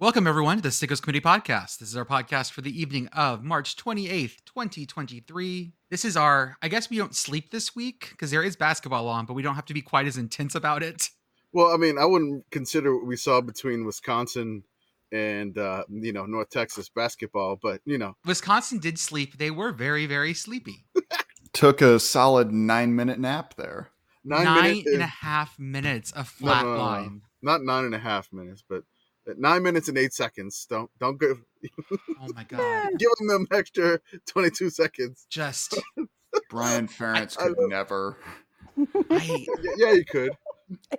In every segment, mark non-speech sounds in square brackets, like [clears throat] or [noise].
Welcome, everyone, to the Sickos Committee Podcast. This is our podcast for the evening of March 28th, 2023. This is our, I guess we don't sleep this week because there is basketball on, but we don't have to be quite as intense about it. Well, I mean, I wouldn't consider what we saw between Wisconsin and uh, you know North Texas basketball, but you know, Wisconsin did sleep. They were very, very sleepy. [laughs] Took a solid nine minute nap there. Nine, nine, and a half minutes of flat no, no, no. line. not nine and a half minutes, but nine minutes and eight seconds. Don't don't give Oh my [laughs] god! give them them extra twenty two seconds. Just [laughs] Brian Ferentz I could love- never. [laughs] I, Yeah, yeah you could.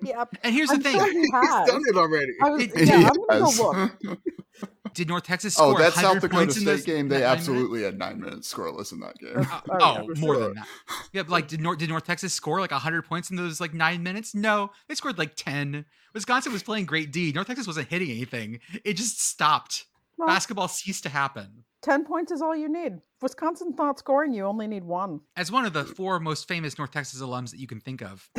Yeah, and here's the I'm thing: sure he He's done it already. I was, It- yeah, I'm gonna go look. Did North Texas oh, score oh, that South Dakota in State those- game, they nine absolutely had nine minutes scoreless in that game. minutes? Oh, oh, yeah, more sure. than that. Yeah, but like did North did North Texas score like 100 points in those like nine minutes? No, they scored like 10. Wisconsin was playing great D. North Texas wasn't hitting anything. It just stopped. Well, Basketball ceased to happen. Ten points is all you need. If Wisconsin's not scoring, you only need one. As one of the four most famous North Texas alums that you can think of,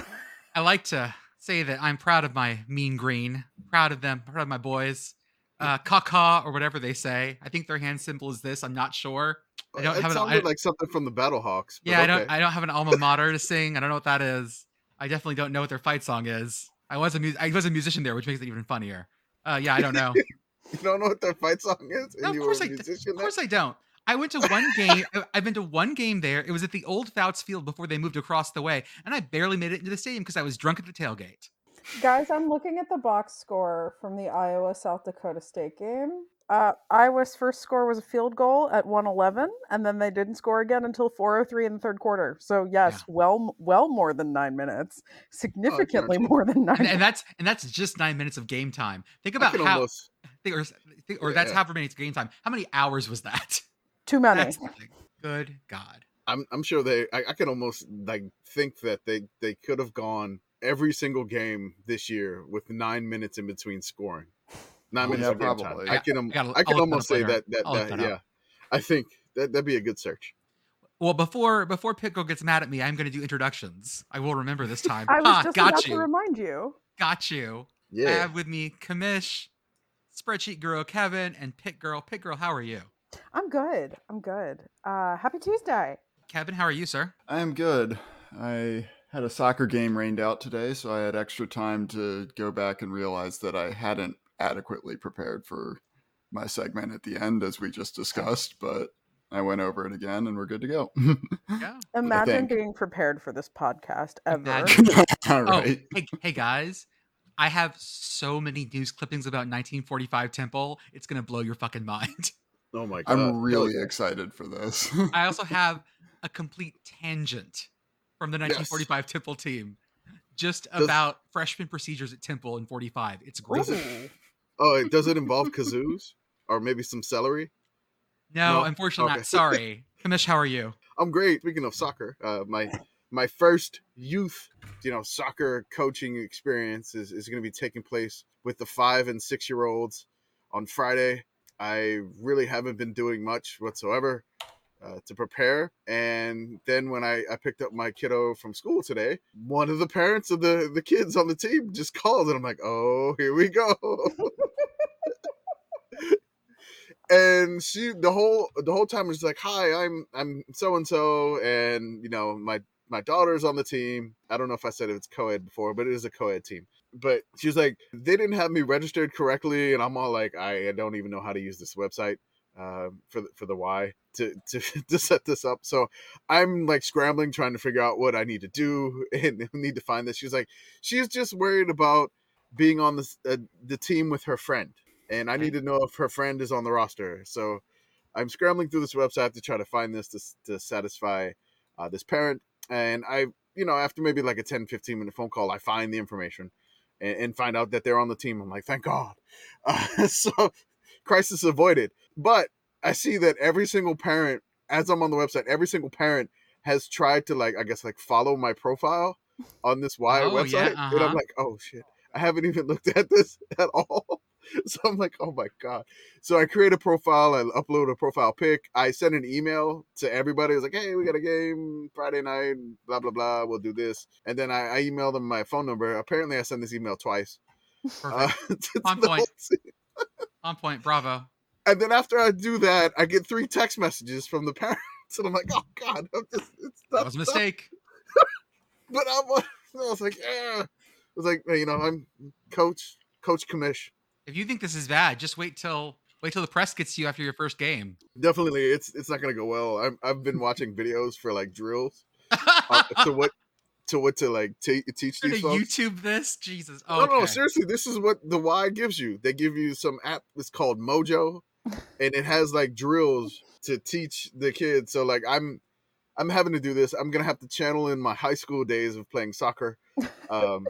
I like to say that I'm proud of my mean green. Proud of them. Proud of my boys. Uh, caca or whatever they say. I think their hand symbol is this. I'm not sure. I don't it have an- sounded I- like something from the Battlehawks. but Yeah, I don't. I don't have an alma mater to sing. I don't know what that is. I definitely don't know what their fight song is. I was a mu- I was a musician there, which makes it even funnier. Uh, yeah, I don't know. [laughs] You don't know what their fight song is, and No, of course were I a d- musician. of course I don't. I went to one game. I've been to one game there. It was at the old Fouts Field before they moved across the way, and I barely made it into the stadium because I was drunk at the tailgate. Guys, I'm looking at the box score from the Iowa South Dakota State game. Uh, Iowa's first score was a field goal at 111, and then they didn't score again until 403 in the third quarter. So yes, well, well more than nine minutes, significantly guarantee. more than nine. And, and that's and that's just nine minutes of game time. Think about how, almost think- or, think- or that's Yeah. however many game time. How many hours was that? Too [laughs] many. That's. Good God. I'm I'm sure they I, I can almost like think that they they could have gone every single game this year with nine minutes in between scoring. Nine Oh, minutes yeah, of time. probably. I can I um, gotta- I I'll can almost say later. that that, that that up. yeah. I think that that'd be a good search. Well, before before Pitco gets mad at me, I'm going to do introductions. I will remember this time. [laughs] I was ah, just got about you, to remind you. got you. Yeah. I Yeah. have with me Commish, spreadsheet girl Kevin, and PittGirl. Pit girl, how are you? I'm good. I'm good. Uh, happy Tuesday. Kevin, how are you, sir? I am good. I had a soccer game rained out today, so I had extra time to go back and realize that I hadn't adequately prepared for my segment at the end, as we just discussed, but I went over it again and we're good to go. [laughs] Yeah. Imagine think. being prepared for this podcast ever. [laughs] All oh, right. Oh, hey, hey guys. I have so many news clippings about 1945 Temple. It's going to blow your fucking mind. [laughs] Oh my god. I'm really excited for this. I also have a complete tangent from the 1945 Temple team just Does- about freshman procedures at Temple in 45. It's great. Does it- Oh, it does it involve kazoos or maybe some celery? No, No? unfortunately Okay. not. Sorry. [laughs] Commish, how are you? I'm great. Speaking of soccer, uh, my my first youth, you know, soccer coaching experience is, is going to be taking place with the five and six year olds on Friday. I really haven't been doing much whatsoever uh, to prepare. And then when I, I picked up my kiddo from school today, one of the parents of the, the kids on the team just called, and I'm like, oh, here we go. [laughs] and she the whole the whole time was like hi i'm i'm so and so and you know my my daughter's on the team. I don't know if i said it's co-ed before but it is a co-ed team. But she was like they didn't have me registered correctly and i'm all like i don't even know how to use this website um, for the, for the y to, to [laughs] to set this up. So i'm like scrambling trying to figure out what i need to do [laughs] and need to find this. She's like she's just worried about being on the uh, the team with her friend and I need to know if her friend is on the roster. So I'm scrambling through this website to try to find this to, to satisfy uh, this parent. And I, you know, after maybe like a 10, 15 minute phone call, I find the information and, and find out that they're on the team. I'm like, thank God. Uh, [laughs] so crisis avoided. But I see that every single parent, as I'm on the website, every single parent has tried to like, I guess, like follow my profile on this Y Oh, website. yeah, And uh-huh. I'm like, oh shit. I haven't even looked at this [laughs] at all. [laughs] So I'm like, oh my God. So I create a profile, I upload a profile pic. I send an email to everybody. It's like, hey, we got a game Friday night, blah, blah, blah. We'll do this. And then I, I email them my phone number. Apparently, I send this email twice. Uh, [laughs] On point. On point. Bravo. And then after I do that, I get three text messages from the [laughs] parents, and I'm like, "Oh God, I'm just, it's That not was a mistake. But I'm, I was like, "Yeah." I was like, you know, I'm coach, coach commish. If you think this is bad, just wait till wait till the press gets to you after your first game. Definitely, it's it's not gonna go well. I'm, I've been watching videos for like drills uh, [laughs] to what to what to like te- teach these folks. YouTube this? Jesus. No, no, Okay. seriously, this is what the Y gives you. They give you some app. It's called Mojo, [laughs] and it has like drills to teach the kids. So like, I'm, I'm having to do this. I'm gonna have to channel in my high school days of playing soccer. [laughs] Um,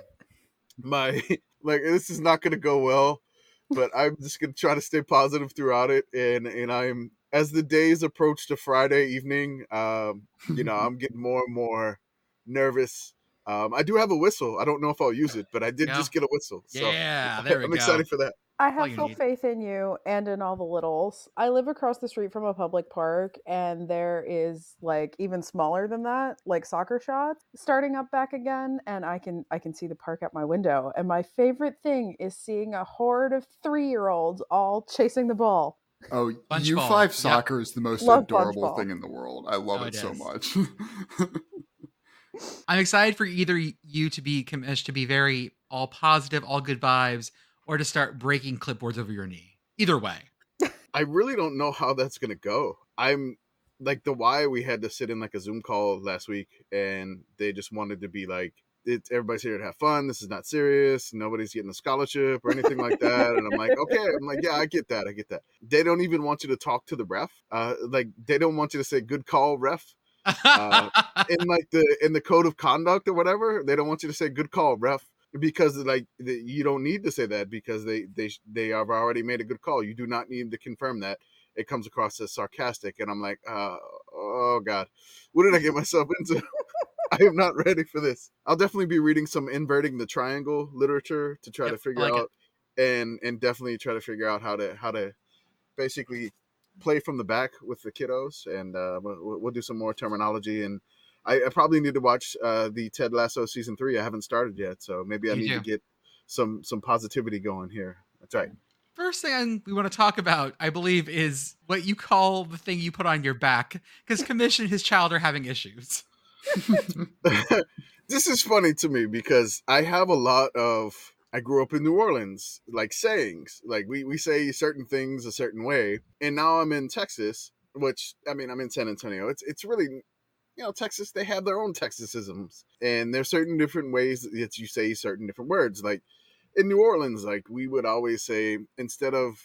my like, this is not gonna go well, but I'm just gonna try to stay positive throughout it. And and I'm as the days approach to Friday evening, um, you know, I'm getting more and more nervous. Um, I do have a whistle. I don't know if I'll use it, but I did Yeah. just get a whistle. So yeah, [laughs] there we I'm go. excited for that. I have full need. faith in you and in all the littles. I live across the street from a public park, and there is like even smaller than that, like soccer shots starting up back again, and I can I can see the park out my window. And my favorite thing is seeing a horde of three year olds all chasing the ball. Oh, Bunch U ball. five Yep. soccer is the most Love adorable ball. thing in the world. I love Oh, it it so much. I'm excited for either you to be commissioned to be very all positive, all good vibes, or to start breaking clipboards over your knee. Either way. I really don't know how that's gonna go. I'm like the why we had to sit in like a Zoom call last week, and they just wanted to be like, it's everybody's here to have fun. This is not serious. Nobody's getting a scholarship or anything like that. And I'm like, okay. I'm like, yeah, I get that. I get that. They don't even want you to talk to the ref. Uh, like they don't want you to say good call, ref. Uh, [laughs] in like the in the code of conduct or whatever they don't want you to say good call ref because like the, you don't need to say that because they they they have already made a good call. You do not need to confirm that. It comes across as sarcastic and i'm like uh, oh god. What did i get myself into? [laughs] I am not ready for this. I'll definitely be reading some inverting the triangle literature to try Yep, to figure like it. out and and definitely try to figure out how to how to basically play from the back with the kiddos and uh, we'll, we'll do some more terminology and I, I probably need to watch uh, the Ted Lasso season three. I haven't started yet, so maybe I You need to get some some positivity going here. That's right. First thing we want to talk about, I believe, is what you call the thing you put on your back, because Commission, his child, are having issues. [laughs] [laughs] this is funny to me because I have a lot of. I grew up in New Orleans, like sayings, like we we say certain things a certain way, and now I'm in Texas, which I mean I'm in San Antonio. It's it's really you know, Texas, they have their own Texasisms. And there's certain different ways that you say certain different words. Like in New Orleans, like we would always say, instead of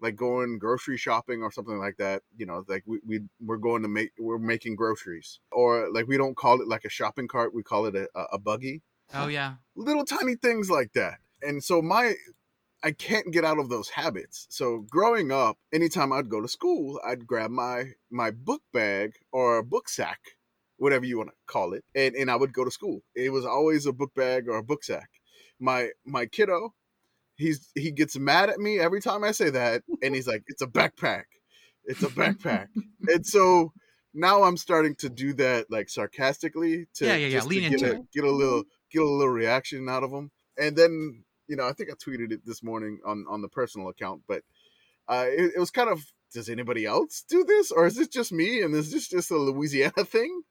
like going grocery shopping or something like that, you know, like we, we we're going to make we're making groceries. Or like we don't call it like a shopping cart, we call it a, a buggy. Oh yeah, Little tiny things like that. And so my I can't get out of those habits. So growing up, anytime I'd go to school, I'd grab my my book bag or a book sack, whatever you want to call it, and, and I would go to school. It was always a book bag or a book sack. My my kiddo, he's he gets mad at me every time I say that, and he's like, "It's a backpack, it's a backpack," [laughs] and so now I'm starting to do that like sarcastically to Yeah, yeah, yeah, lean get into a, get a little get a little reaction out of him, and then you know I think I tweeted it this morning on on the personal account, but uh, it, it was kind of does anybody else do this or is this just me and is this just a Louisiana [laughs] thing?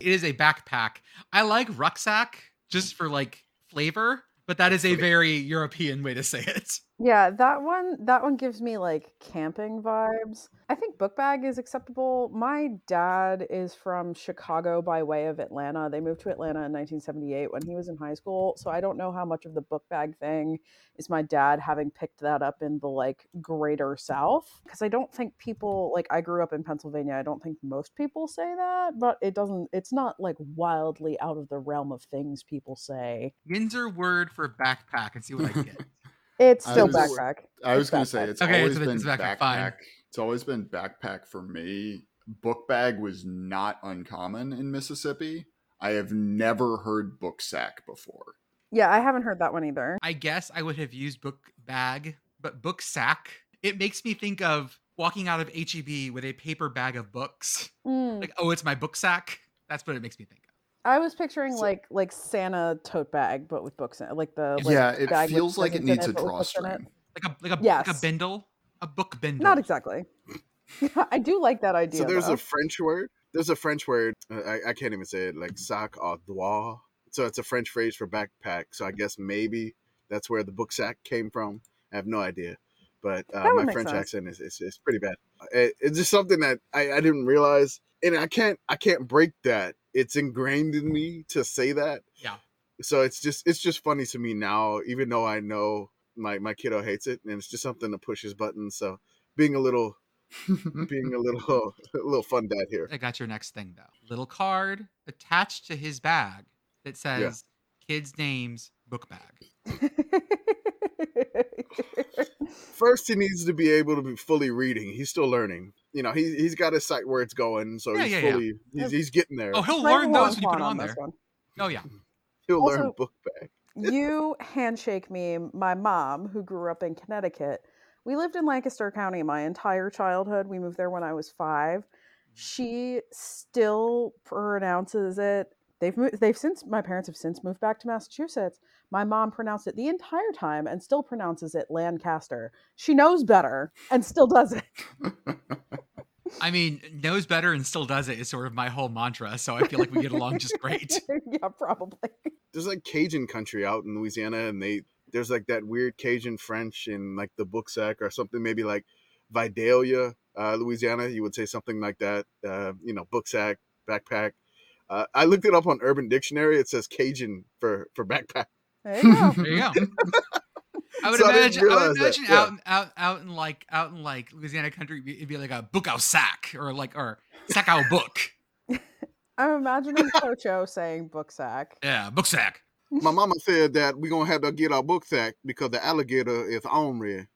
it is a backpack. I like rucksack just for like flavor, but that is a very European way to say it. Yeah, that one that one gives me like camping vibes. I think book bag is acceptable. My dad is from Chicago by way of Atlanta. They moved to Atlanta in 1978 when he was in high school, so I don't know how much of the book bag thing is my dad having picked that up in the like greater south because I don't think people like I grew up in Pennsylvania. I don't think most people say that, but it doesn't it's not like wildly out of the realm of things people say. Yinzer word for backpack and see what I get. It's still was- backpack. I was going to say it's Okay, always it's a- been it's backpack, backpack. It's always been backpack for me. Book bag was not uncommon in Mississippi. I have never heard book sack before. Yeah, I haven't heard that one either. I guess I would have used book bag, but book sack. It makes me think of walking out of HEB with a paper bag of books. Mm. Like, oh, it's my book sack. That's what it makes me think of. I was picturing So- like like Santa tote bag, but with books in it, like the like, yeah, it bag feels like it presents in needs a but with books in it. drawstring. like a like a like a bindle, a book bindle. Not exactly. [laughs] I do like that idea. So there's though. a French word. There's a French word. uh, I, I can't even say it. Like sac à dos. So it's a French phrase for backpack. So I guess maybe that's where the book sack came from. I have no idea. But uh, my French sense. accent is, is, is pretty bad. It, it's just something that I, I didn't realize, and I can't I can't break that. It's ingrained in me to say that. Yeah. So it's just it's just funny to me now, even though I know my my kiddo hates it, and it's just something to push his button. So being a little being a [laughs] little [laughs] a little fun dad here. I got your next thing though. Little card attached to his bag that says kids' names book bag. First, he needs to be able to be fully reading. He's still learning. You know, he he's got his sight where it's going, so Yeah, he's yeah, yeah. he's, he's getting there. Oh, he'll learn those when you put Juan it on there. one. Oh yeah. He'll learn book bag. you handshake me, my mom, who grew up in Connecticut. We lived in Lancaster County my entire childhood. We moved there when I was five. She still pronounces it. They've moved, they've since my parents have since moved back to Massachusetts. My mom pronounced it the entire time and still pronounces it Lancaster. She knows better and still does it. I mean, knows better and still does it is sort of my whole mantra. So I feel like we get along just great. [laughs] yeah, probably. There's like Cajun country out in Louisiana, and they there's like that weird Cajun French in like the book sack or something, maybe like Vidalia, uh, Louisiana. You would say something like that. Uh, you know, book sack, backpack. Uh, I looked it up on Urban Dictionary. It says Cajun for for backpack. There you go. There you go. I would [laughs] So imagine. I, realize would that, imagine yeah. out, in- out, out in like, out in like Louisiana country, it'd be- it'd be like a book out sack or like or sack out book. [laughs] I'm imagining Cocho saying book sack. Yeah, book sack. My mama said that we're gonna have to get our book sack because the alligator is ornery,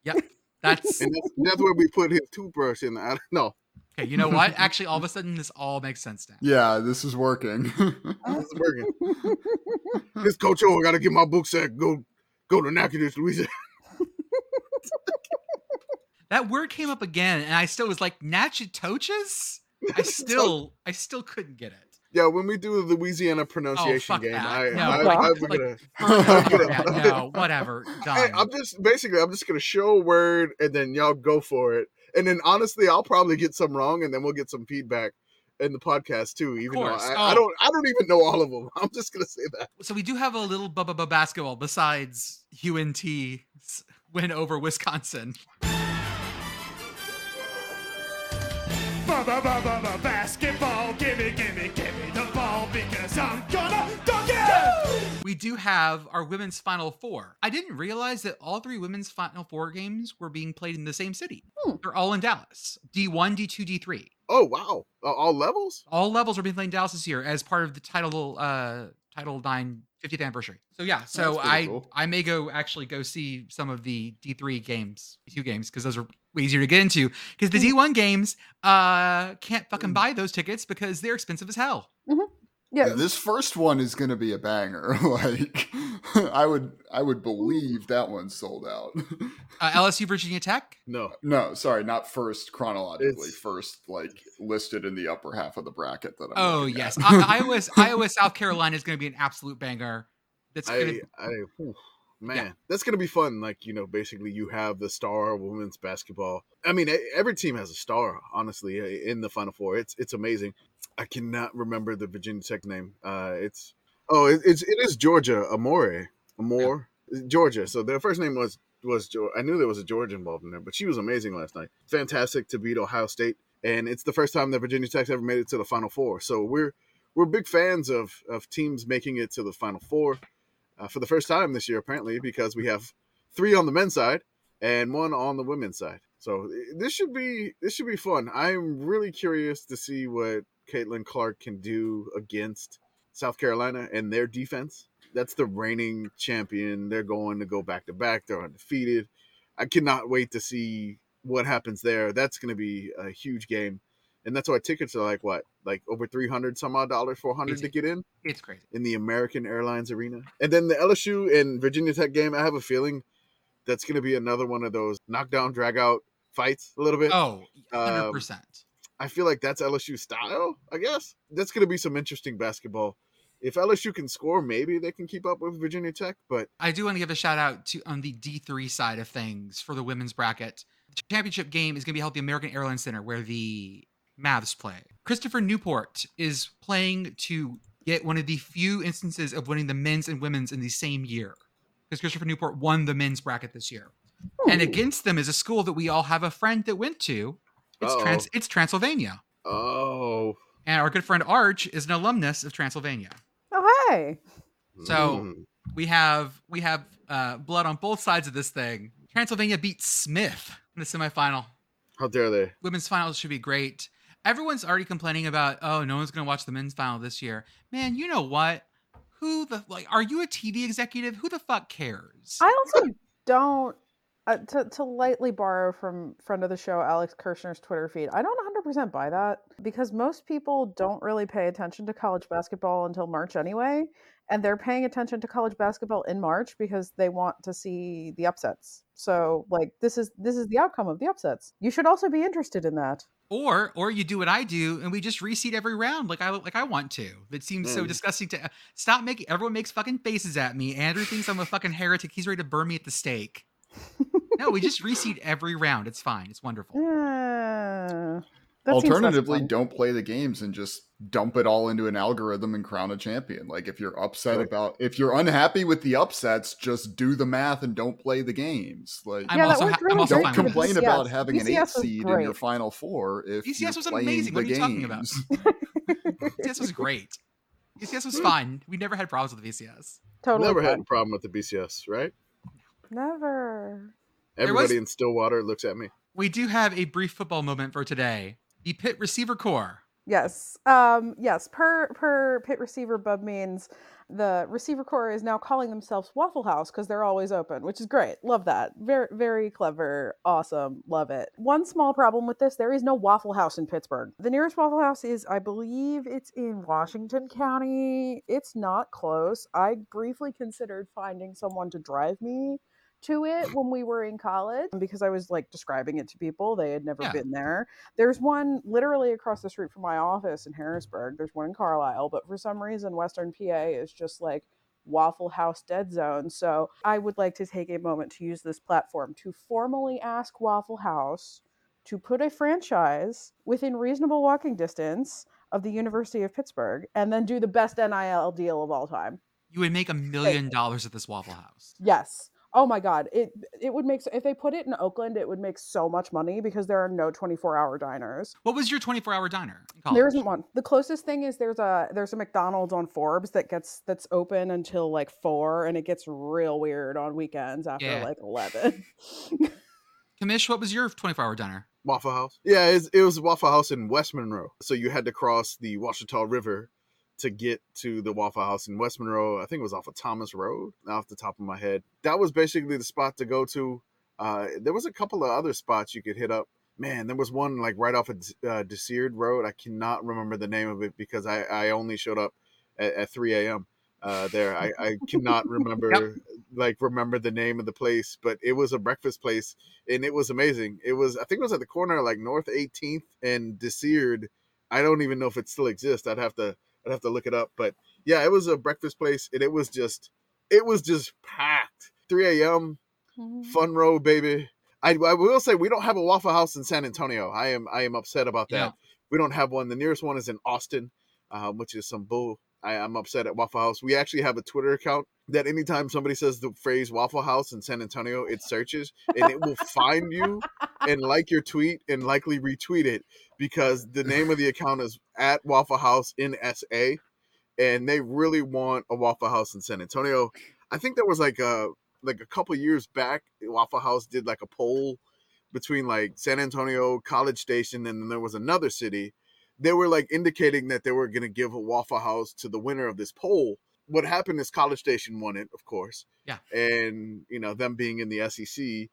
That's and that's, that's where we put his toothbrush in. The, all- [laughs] no, okay. You know what? [laughs] Actually, all of a sudden, this all makes sense now. yeah, this is working. [laughs] this is working. [laughs] This coach, oh, I gotta get my book sack. Go, go to Natchitoches, Louisiana. That word came up again, and I still was like, Natchitoches? I still, I still couldn't get it. Yeah, when we do the Louisiana pronunciation fuck game, that. I, No, I, like- I'm like- gonna. Yeah, no, whatever. Done. I'm just basically, I'm just gonna show a word, and then y'all go for it. And then honestly, I'll probably get some wrong, and then we'll get some feedback in the podcast too. Even though course. I, I Oh. don't, I don't even know all of them. [laughs] I'm just gonna say that. so we do have a little bu- bu- bu- basketball besides UNT's win over Wisconsin. Basketball, gimme, gimme, gimme the ball because I'm gonna dunk it! We do have our women's Final Four. I didn't realize that all three women's Final Four games were being played in the same city. Hmm. They're all in Dallas. D1, D2, D3. Oh wow, Uh, all levels. All levels are being played in Dallas this year as part of the Title uh Title 9 50th anniversary. So yeah, so I cool. I may go actually go see some of the D3 games, D2 games because those are way easier to get into because the D1 games uh can't fucking buy those tickets because they're expensive as hell. Yeah, Yeah, this first one is going to be a banger. [laughs] like, I would, I would believe that one's sold out. Uh, LSU Virginia Tech. No, no, sorry, not first chronologically. It's- first, like listed in the upper half of the bracket that I'm. Oh yes. I- Iowa Iowa South Carolina is going to be an absolute banger. That's going I, to I, whew, man, that's gonna be fun. Like you know, basically, you have the star of women's basketball. I mean, every team has a star. Honestly, uh, in the Final Four, it's it's amazing. I cannot remember the Virginia Tech name. Uh, it's oh, it, it's it is Georgia Amoore Amoore Georgia. So their first name was was I knew there was a Georgia involved in there, but she was amazing last night. Fantastic to beat Ohio State, and it's the first time that Virginia Tech's ever made it to the Final Four. So we're we're big fans of of teams making it to the Final Four uh, for the first time this year, apparently, because we have three on the men's side and one on the women's side. So this should be this should be fun. I'm really curious to see what Caitlin Clark can do against South Carolina and their defense. That's the reigning champion. They're going to go back to back. They're undefeated. I cannot wait to see what happens there. That's going to be a huge game. And that's why tickets are like what? Like over 300 some odd dollars, 400 to get in? it's crazy. in the American Airlines Arena. And then the LSU and Virginia Tech game, I have a feeling that's going to be another one of those knockdown, drag out fights a little bit. Oh, 100 Um, percent. I feel like that's LSU style, I guess. That's going to be some interesting basketball. if LSU can score, maybe they can keep up with Virginia Tech. But I do want to give a shout out to on the D3 side of things for the women's bracket. The championship game is going to be held at the American Airlines Center where the Mavs play. Christopher Newport is playing to get one of the few instances of winning the men's and women's in the same year. Because Christopher Newport won the men's bracket this year. And against them is a school that we all have a friend that went to. It's Uh-oh. it's Transylvania. oh, And our good friend Arch is an alumnus of Transylvania. Oh hey. So- mm. we have we have uh, blood on both sides of this thing. Transylvania beat Smith in the semifinal. how dare they? Women's finals should be great. Everyone's already complaining about oh no one's gonna watch the men's final this year. Man, you know what? Who the like? Are you a TV executive? Who the fuck cares? I also don't uh, to to lightly borrow from friend of the show Alex Kirshner's Twitter feed. I don't 100% buy that because most people don't really pay attention to college basketball until March anyway, and they're paying attention to college basketball in March because they want to see the upsets. So like this is this is the outcome of the upsets. You should also be interested in that. Or or you do what I do and we just reseed every round like I like I want to. That seems so Mm. disgusting to stop making. Everyone makes fucking faces at me. Andrew thinks I'm a fucking heretic. He's ready to burn me at the stake. no, we just reseed every round. It's fine. It's wonderful. [laughs] Yeah. That Alternatively, don't play the games and just dump it all into an algorithm and crown a champion. Like if you're upset Right. about if you're unhappy with the upsets, just do the math and don't play the games. Like I'm Yeah, that also worked ha- I'm really don't great fine for with complain this. about BCS. having an BCS eight was seed in your final four if BCS you're was amazing. the What are you talking about? games. [laughs] BCS was great. BCS was hmm. fun. We never had problems with the BCS. totally Never had a problem with the BCS, right? Never. Everybody was- in Stillwater looks at me. We do have a brief football moment for today. The Pitt receiver corps. Yes. Um, yes. Per per Pitt receiver bub means the receiver corps is now calling themselves Waffle House because they're always open, which is great. Love that. Very very clever. Awesome. Love it. One small problem with this: there is no Waffle House in Pittsburgh. The nearest Waffle House is, I believe, it's in Washington County. It's not close. I briefly considered finding someone to drive me to it when we were in college because I was like describing it to people. They had never Yeah. been there. There's one literally across the street from my office in Harrisburg. There's one in Carlisle, but for some reason, Western PA is just like Waffle House dead zone. So I would like to take a moment to use this platform to formally ask Waffle House to put a franchise within reasonable walking distance of the University of Pittsburgh and then do the best NIL deal of all time. You would make a million dollars at this Waffle House. Yes. Oh my god. It it would make if they put it in Oakland, it would make so much money because there are no 24-hour diners. What was your 24 hour diner? in There college? isn't one. The closest thing is there's a there's a McDonald's on Forbes that gets that's open until like 4 and it gets real weird on weekends after Yeah. like 11. [laughs] Commish, what was your 24 hour diner? Waffle House. Yeah, it's, it was Waffle House in West Monroe. So you had to cross the Ouachita River to get to the Waffle House in West Monroe. I think it was off of Thomas Road, off the top of my head. That was basically the spot to go to. Uh, there was a couple of other spots you could hit up. Man, there was one like right off of uh, Road. I cannot remember the name of it because I, I only showed up at, at 3 a.m. Uh, there. I, I cannot [laughs] remember like remember the name of the place, but it was a breakfast place and it was amazing. It was I think it was at the corner of like North 18th and Desert. I don't even know if it still exists. I'd have to I'd have to look it up, but yeah, it was a breakfast place and it was just it was just packed. 3 a.m. Fun row, baby. I, I will say we don't have a Waffle House in San Antonio. I am I am upset about that. Yeah. We don't have one. The nearest one is in Austin, uh, which is some bull. I, I'm upset at Waffle House. We actually have a Twitter account that anytime somebody says the phrase Waffle House in San Antonio, it searches and it will find you and [laughs] like your tweet and likely retweet it because the name of the account is at Waffle House in SA, and they really want a Waffle House in San Antonio. I think there was like a like a couple years back, Waffle House did like a poll between like San Antonio, College Station, and then there was another city. They were like indicating that they were going to give a Waffle House to the winner of this poll. What happened is College Station won it, of course. Yeah. And you know them being in the SEC,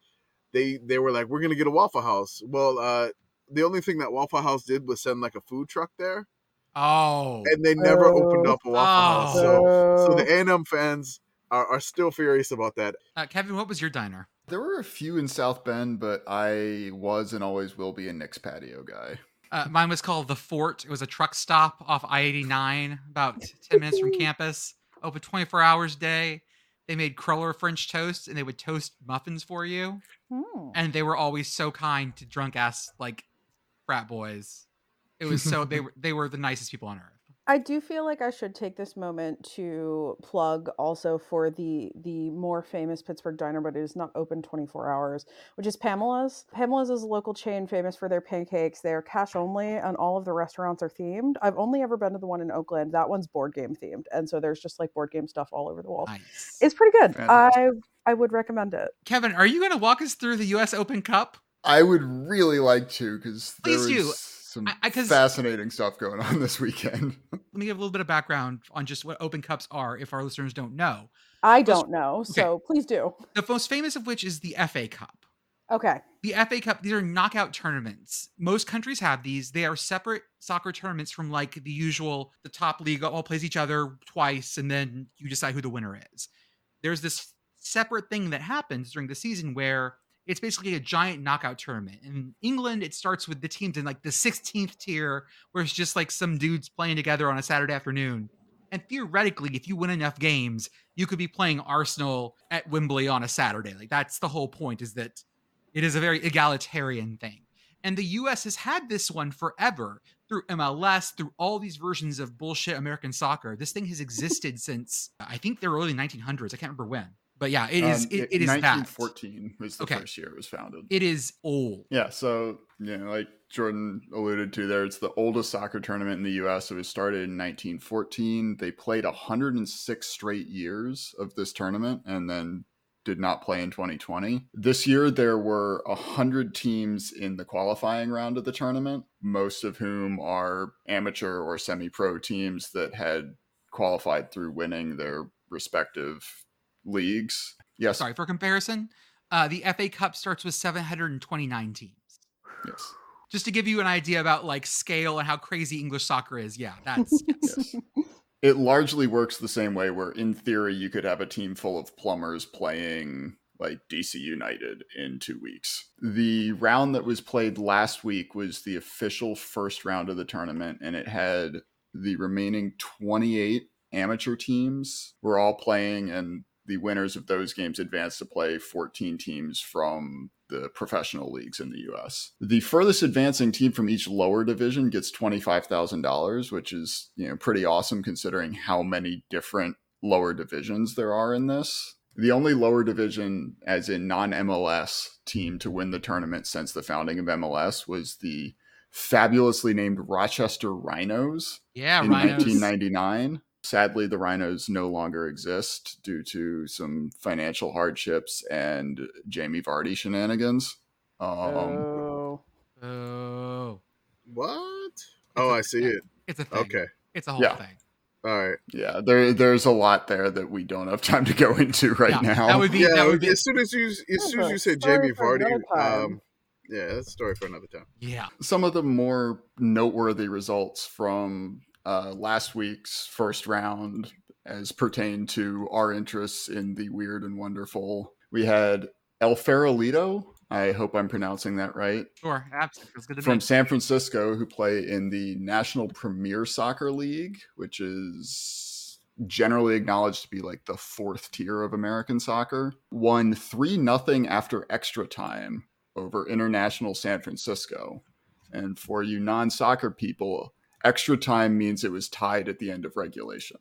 they they were like, we're going to get a Waffle House. Well, uh, the only thing that Waffle House did was send like a food truck there, Oh. and they never opened Oh. up a Waffle House. So, so So- the A&M fans are, are still furious about that. Uh, Kevin, what was your diner? There were a few in South Bend, but I was and always will be a Nick's patio guy. Uh, mine was called the Fort. It was a truck stop off I eighty nine, about ten minutes from campus. Open twenty four hours a day. They made cruller French toast, and they would toast muffins for you. Hmm. And they were always so kind to drunk ass like frat boys. It was so they [laughs] were they were the nicest people on earth. I do feel like I should take this moment to plug also for the the more famous Pittsburgh diner, but it is not open 24 hours, which is Pamela's. Pamela's is a local chain famous for their pancakes. They are cash only, and all of the restaurants are themed. I've only ever been to the one in Oakland. That one's board game themed, and so there's just like board game stuff all over the wall. Nice. It's pretty good. I I would recommend it. Kevin, are you going to walk us through the U.S. Open Cup? I would really like to because there Please was do. Some I- I- 'cause- fascinating stuff going on this weekend. [laughs] Let me give a little bit of background on just what Open Cups are, if our listeners don't know. I Most- don't know, so please do. The most famous of which is the FA Cup. Okay. The FA Cup, these are knockout tournaments. Most countries have these. They are separate soccer tournaments from like the usual, the top league all plays each other twice, and then you decide who the winner is. There's this separate thing that happens during the season where it's basically a giant knockout tournament. In England, it starts with the teams in like the 16th tier, where it's just like some dudes playing together on a Saturday afternoon. And theoretically, if you win enough games, you could be playing Arsenal at Wembley on a Saturday. Like that's the whole point, is that it is a very egalitarian thing. And the US has had this one forever through MLS, through all these versions of bullshit American soccer. This thing has existed since I think the early 1900s. I can't remember when. But yeah, it is Um, it, it is that. 1914 was the Okay. first year it was founded. It is old. Yeah, so you know, like Jordan alluded to there, it's the oldest soccer tournament in the US. It was started in 1914. They played 106 straight years of this tournament and then did not play in 2020. This year there were 100 teams in the qualifying round of the tournament, most of whom are amateur or semi-pro teams that had qualified through winning their respective leagues. Yes. Sorry for comparison. Uh, the FA Cup starts with 729 teams. Yes. Just to give you an idea about like scale and how crazy English soccer is. Yeah, [laughs] that's yes. Yes. It largely works the same way where in theory you could have a team full of plumbers playing like DC United in 2 weeks. The round that was played last week was the official first round of the tournament and it had the remaining 28 amateur teams were all playing and the winners of those games advanced to play 14 teams from the professional leagues in the US. The furthest advancing team from each lower division gets $25,000, which is, you know, pretty awesome considering how many different lower divisions there are in this. The only lower division as in non-MLS team to win the tournament since the founding of MLS was the fabulously named Rochester Rhinos Yeah, in Rhinos. 1999. Sadly, the Rhinos no longer exist due to some financial hardships and Jamie Vardy shenanigans. Um, oh. Oh, What? Oh, I see it. it's a thing. Okay. It's a whole Yeah. thing. All right. yeah, there there's a lot there that we don't have time to go into right Yeah, now. That would be Yeah. that would be as soon as you as That's soon as you said Jamie Vardy, um, yeah, that's a story for another time. yeah. some of the more noteworthy results from uh, last week's first round as pertain to our interests in the weird and wonderful. We had El Farolito. I hope I'm pronouncing that right. Sure. Absolutely. From me. San Francisco, who play in the National Premier Soccer League, which is generally acknowledged to be like the fourth tier of American soccer, won 3 nothing after extra time over International San Francisco. And for you non soccer people, extra time means it was tied at the end of regulation.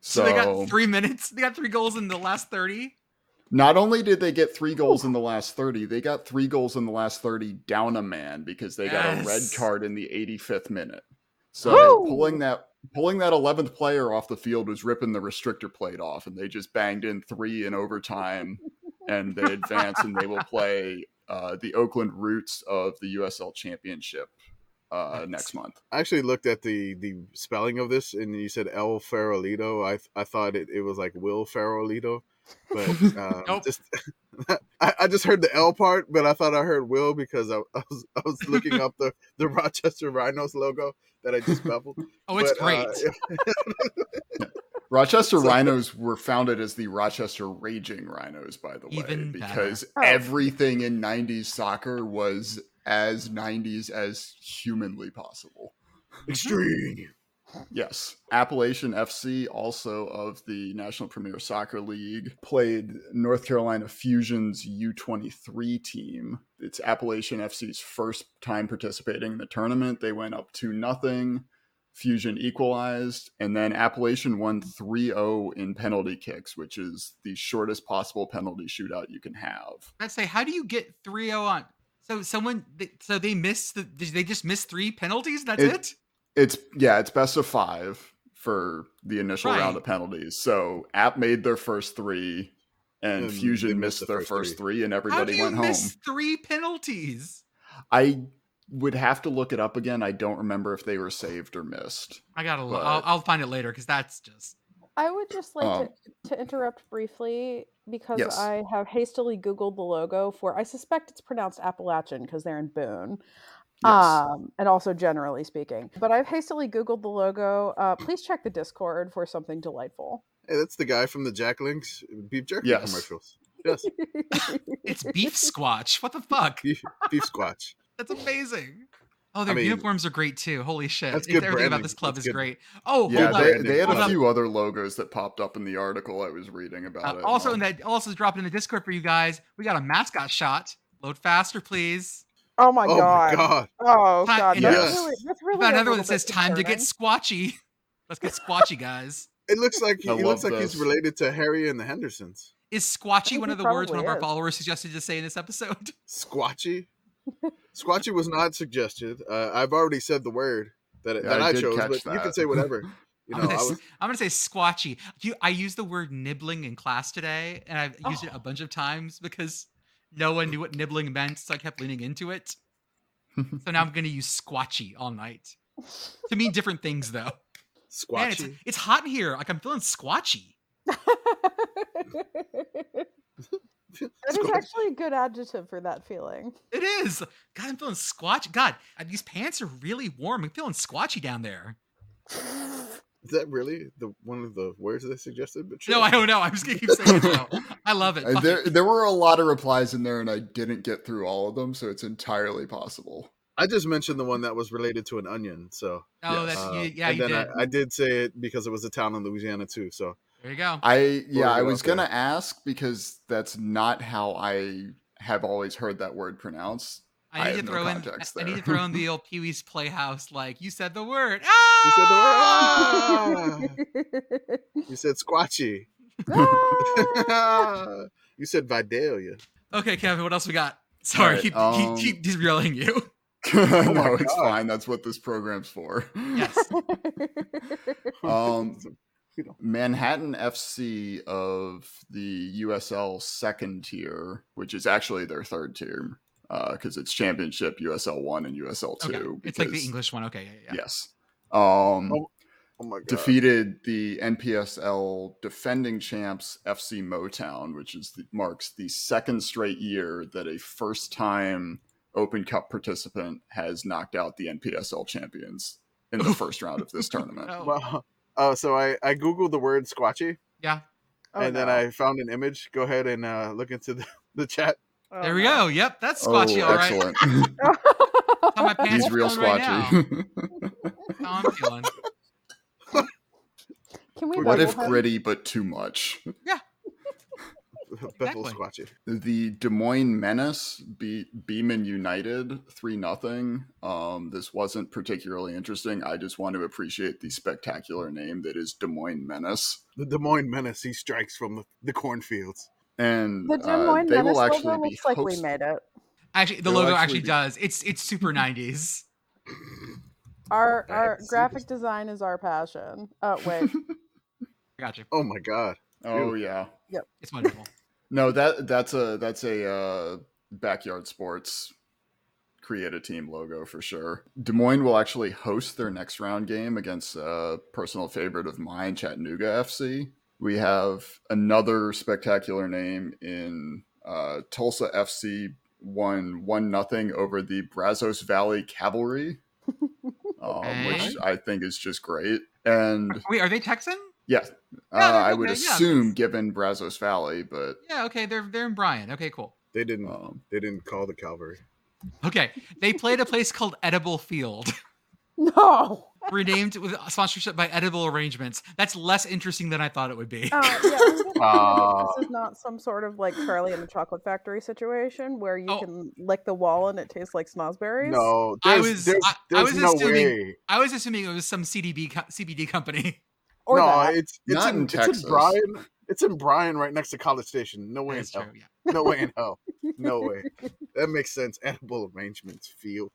So, So, they got three minutes. They got three goals in the last thirty. not only did they get three goals in the last 30, they got three goals in the last 30 down a man because they got a red card in the 85th minute. So Woo! pulling that pulling that 11th player off the field was ripping the restrictor plate off and they just banged in three in overtime and they advance and they will [laughs] play uh, the Oakland Roots of the USL Championship uh, Nice. next month. I actually looked at the the spelling of this, and you said El Farolito. I I thought it, it was like Will Farolito, but [laughs] um, Nope. just [laughs] I, I just heard the L part, but I thought I heard Will because I, I was I was looking up the [laughs] the Rochester Rhinos logo that I just babbled. Oh, it's But, great. uh, Rochester So- Rhinos were founded as the Rochester Raging Rhinos, by the way, because. Oh. everything in 90s soccer was as 90s as humanly possible. Extreme. Mm-hmm. Yes. Appalachian FC, also of the National Premier Soccer League, played North Carolina Fusion's U23 team. It's Appalachian FC's first time participating in the tournament. They went up to nothing. Fusion equalized, and then Appalachian won 3 0 in penalty kicks, which is the shortest possible penalty shootout you can have. I'd say, how do you get 3-0 on? So someone, so they missed the, they just missed three penalties. That's It- it. It's, yeah, it's best of five for the initial Right. round of penalties. So App made their first three, and, And Fusion missed missed the their first first three. three, and How do everybody you went home. three penalties? I would have to look it up again. I don't remember if they were saved or missed. I gotta. look. I'll, I'll find it later because that's just. I would just like Um, to, to interrupt briefly because Yes. I have hastily Googled the logo for, I suspect it's pronounced Appalachian because they're in Boone. Yes. Um, and also generally speaking. But I've hastily Googled the logo. Uh, please check the Discord for something delightful. Hey, that's the guy from the Jack Links beef jerky Yes. commercials. Yes, [laughs] It's beef squatch. What the fuck? beef, beef squatch. That's amazing. Oh, their mean, uniforms are great too. Holy shit! that's good Everything about this club That's is good- great. Oh, yeah, hold they, up. they had Hold a up. few other logos that popped up in the article I was reading about Uh, it. also, Um, in that, also dropped in the Discord for you guys. We got a mascot shot. Load faster, please. oh my oh god. my god! Oh Hi- god. That's yes. really, that's We really got another one that says bit "Time to get squatchy." [laughs] Let's get squatchy, guys. It looks like he, he looks love like he's related to Harry and the Hendersons. Is squatchy one of the words one of our is. followers suggested to say in this episode? Squatchy. Squatchy was not suggested. Uh, I've already said the word that, Yeah, that I I, chose, catch but you can say whatever. [laughs] You I'm, know, gonna, I s- was, [laughs] I'm gonna say squatchy. You, I used the word nibbling in class today, and I've used it Oh. a bunch of times because no one knew what nibbling meant, so I kept leaning into it. so now I'm gonna use squatchy all night to mean different things, though. Man, it's, squatchy. it's hot in here. Like I'm feeling squatchy. [laughs] That is Squatch. actually a good adjective for that feeling. It is. God, I'm feeling squatchy. God, uh, these pants are really warm. I'm feeling squatchy down there. Is that really the one of the words they suggested? But No. I don't know. I'm just gonna keep saying it. I love it. Uh, there, there were a lot of replies in there, and I didn't get through all of them, so it's entirely possible. I just mentioned the one that was related to an onion. So Oh, yes. that's uh, yeah. and You then did. I, I did say it because it was a town in Louisiana too. So there you go. I yeah, I was gonna ask because that's not how I have always heard that word pronounced. I I need to have no throw in. context I need to throw in the [laughs] old Pee Wee's Playhouse. Like you said the word. you said the Ah! word. Ah! [laughs] you said squatchy. Ah! [laughs] you said Vidalia. Okay, Kevin. What else we got? Sorry, Alright, keep, um, keep keep derailing you. no, my it's God. fine. That's what this program's for. Yes. Um, You know. Manhattan FC of the USL second tier, which is actually their third tier, because it's Championship, USL one, and USL two. Okay. It's like the English one. Okay. Yeah. yeah. Yes. Um, Oh, Oh my god. defeated the NPSL defending champs FC Motown, which is the, marks the second straight year that a first time Open Cup participant has knocked out the NPSL champions in the [laughs] first round of this tournament. Oh, Well, uh, so I, I googled the word squatchy yeah. Oh, and then no. I found an image. Go ahead and uh, look into the, [laughs] the chat. Oh, There we no. go. Yep. That's squatchy. oh, all right. excellent. How my pants He's real feeling right now. squatchy. How I'm feeling. [laughs] Can we what if gritty but too much? Bethel Exactly. squatchy. The Des Moines Menace beat Beeman United 3 nothing. Um, this wasn't particularly interesting. I just want to appreciate the spectacular name that is Des Moines Menace. The Des Moines Menace. He strikes from the, the cornfields. And The Des uh, Moines they will Menace actually logo be looks like we made it. Actually, the They'll logo actually actually be- does. It's it's super 90s. Our our have to see graphic this. design is our passion. Oh wait, I got you. Oh my god. Oh yeah. Yep. It's wonderful. No, that that's a that's a uh, backyard sports create a team logo for sure. Des Moines will actually host their next round game against a personal favorite of mine, Chattanooga FC. We have another spectacular name in uh, Tulsa FC won one nothing over the Brazos Valley Cavalry, [laughs] um, which I think is just great. And Wait, are they Texan? Yeah, uh, Yeah, they're I would okay, assume that's- given Brazos Valley, but Yeah. Okay. They're they're in Bryan. Okay. Cool. They didn't. um, They didn't call the Calvary. Okay, they played a place called Edible Field, [laughs] No. renamed with sponsorship by Edible Arrangements. That's less interesting than I thought it would be. Uh, yeah, I'm gonna assume Ah. this is not some sort of like Charlie and the Chocolate Factory situation where you Oh. can lick the wall and it tastes like snozberries. No, I was- there's, I- I was no assuming- way. I was assuming it was some CDB co- CBD company. [laughs] Or no, that. it's it's Not in, in it's in Bryan. It's in Bryan, right next to College Station. No way in hell. true. Yeah. No way in hell. No [laughs] way. That makes sense. Edible arrangements field.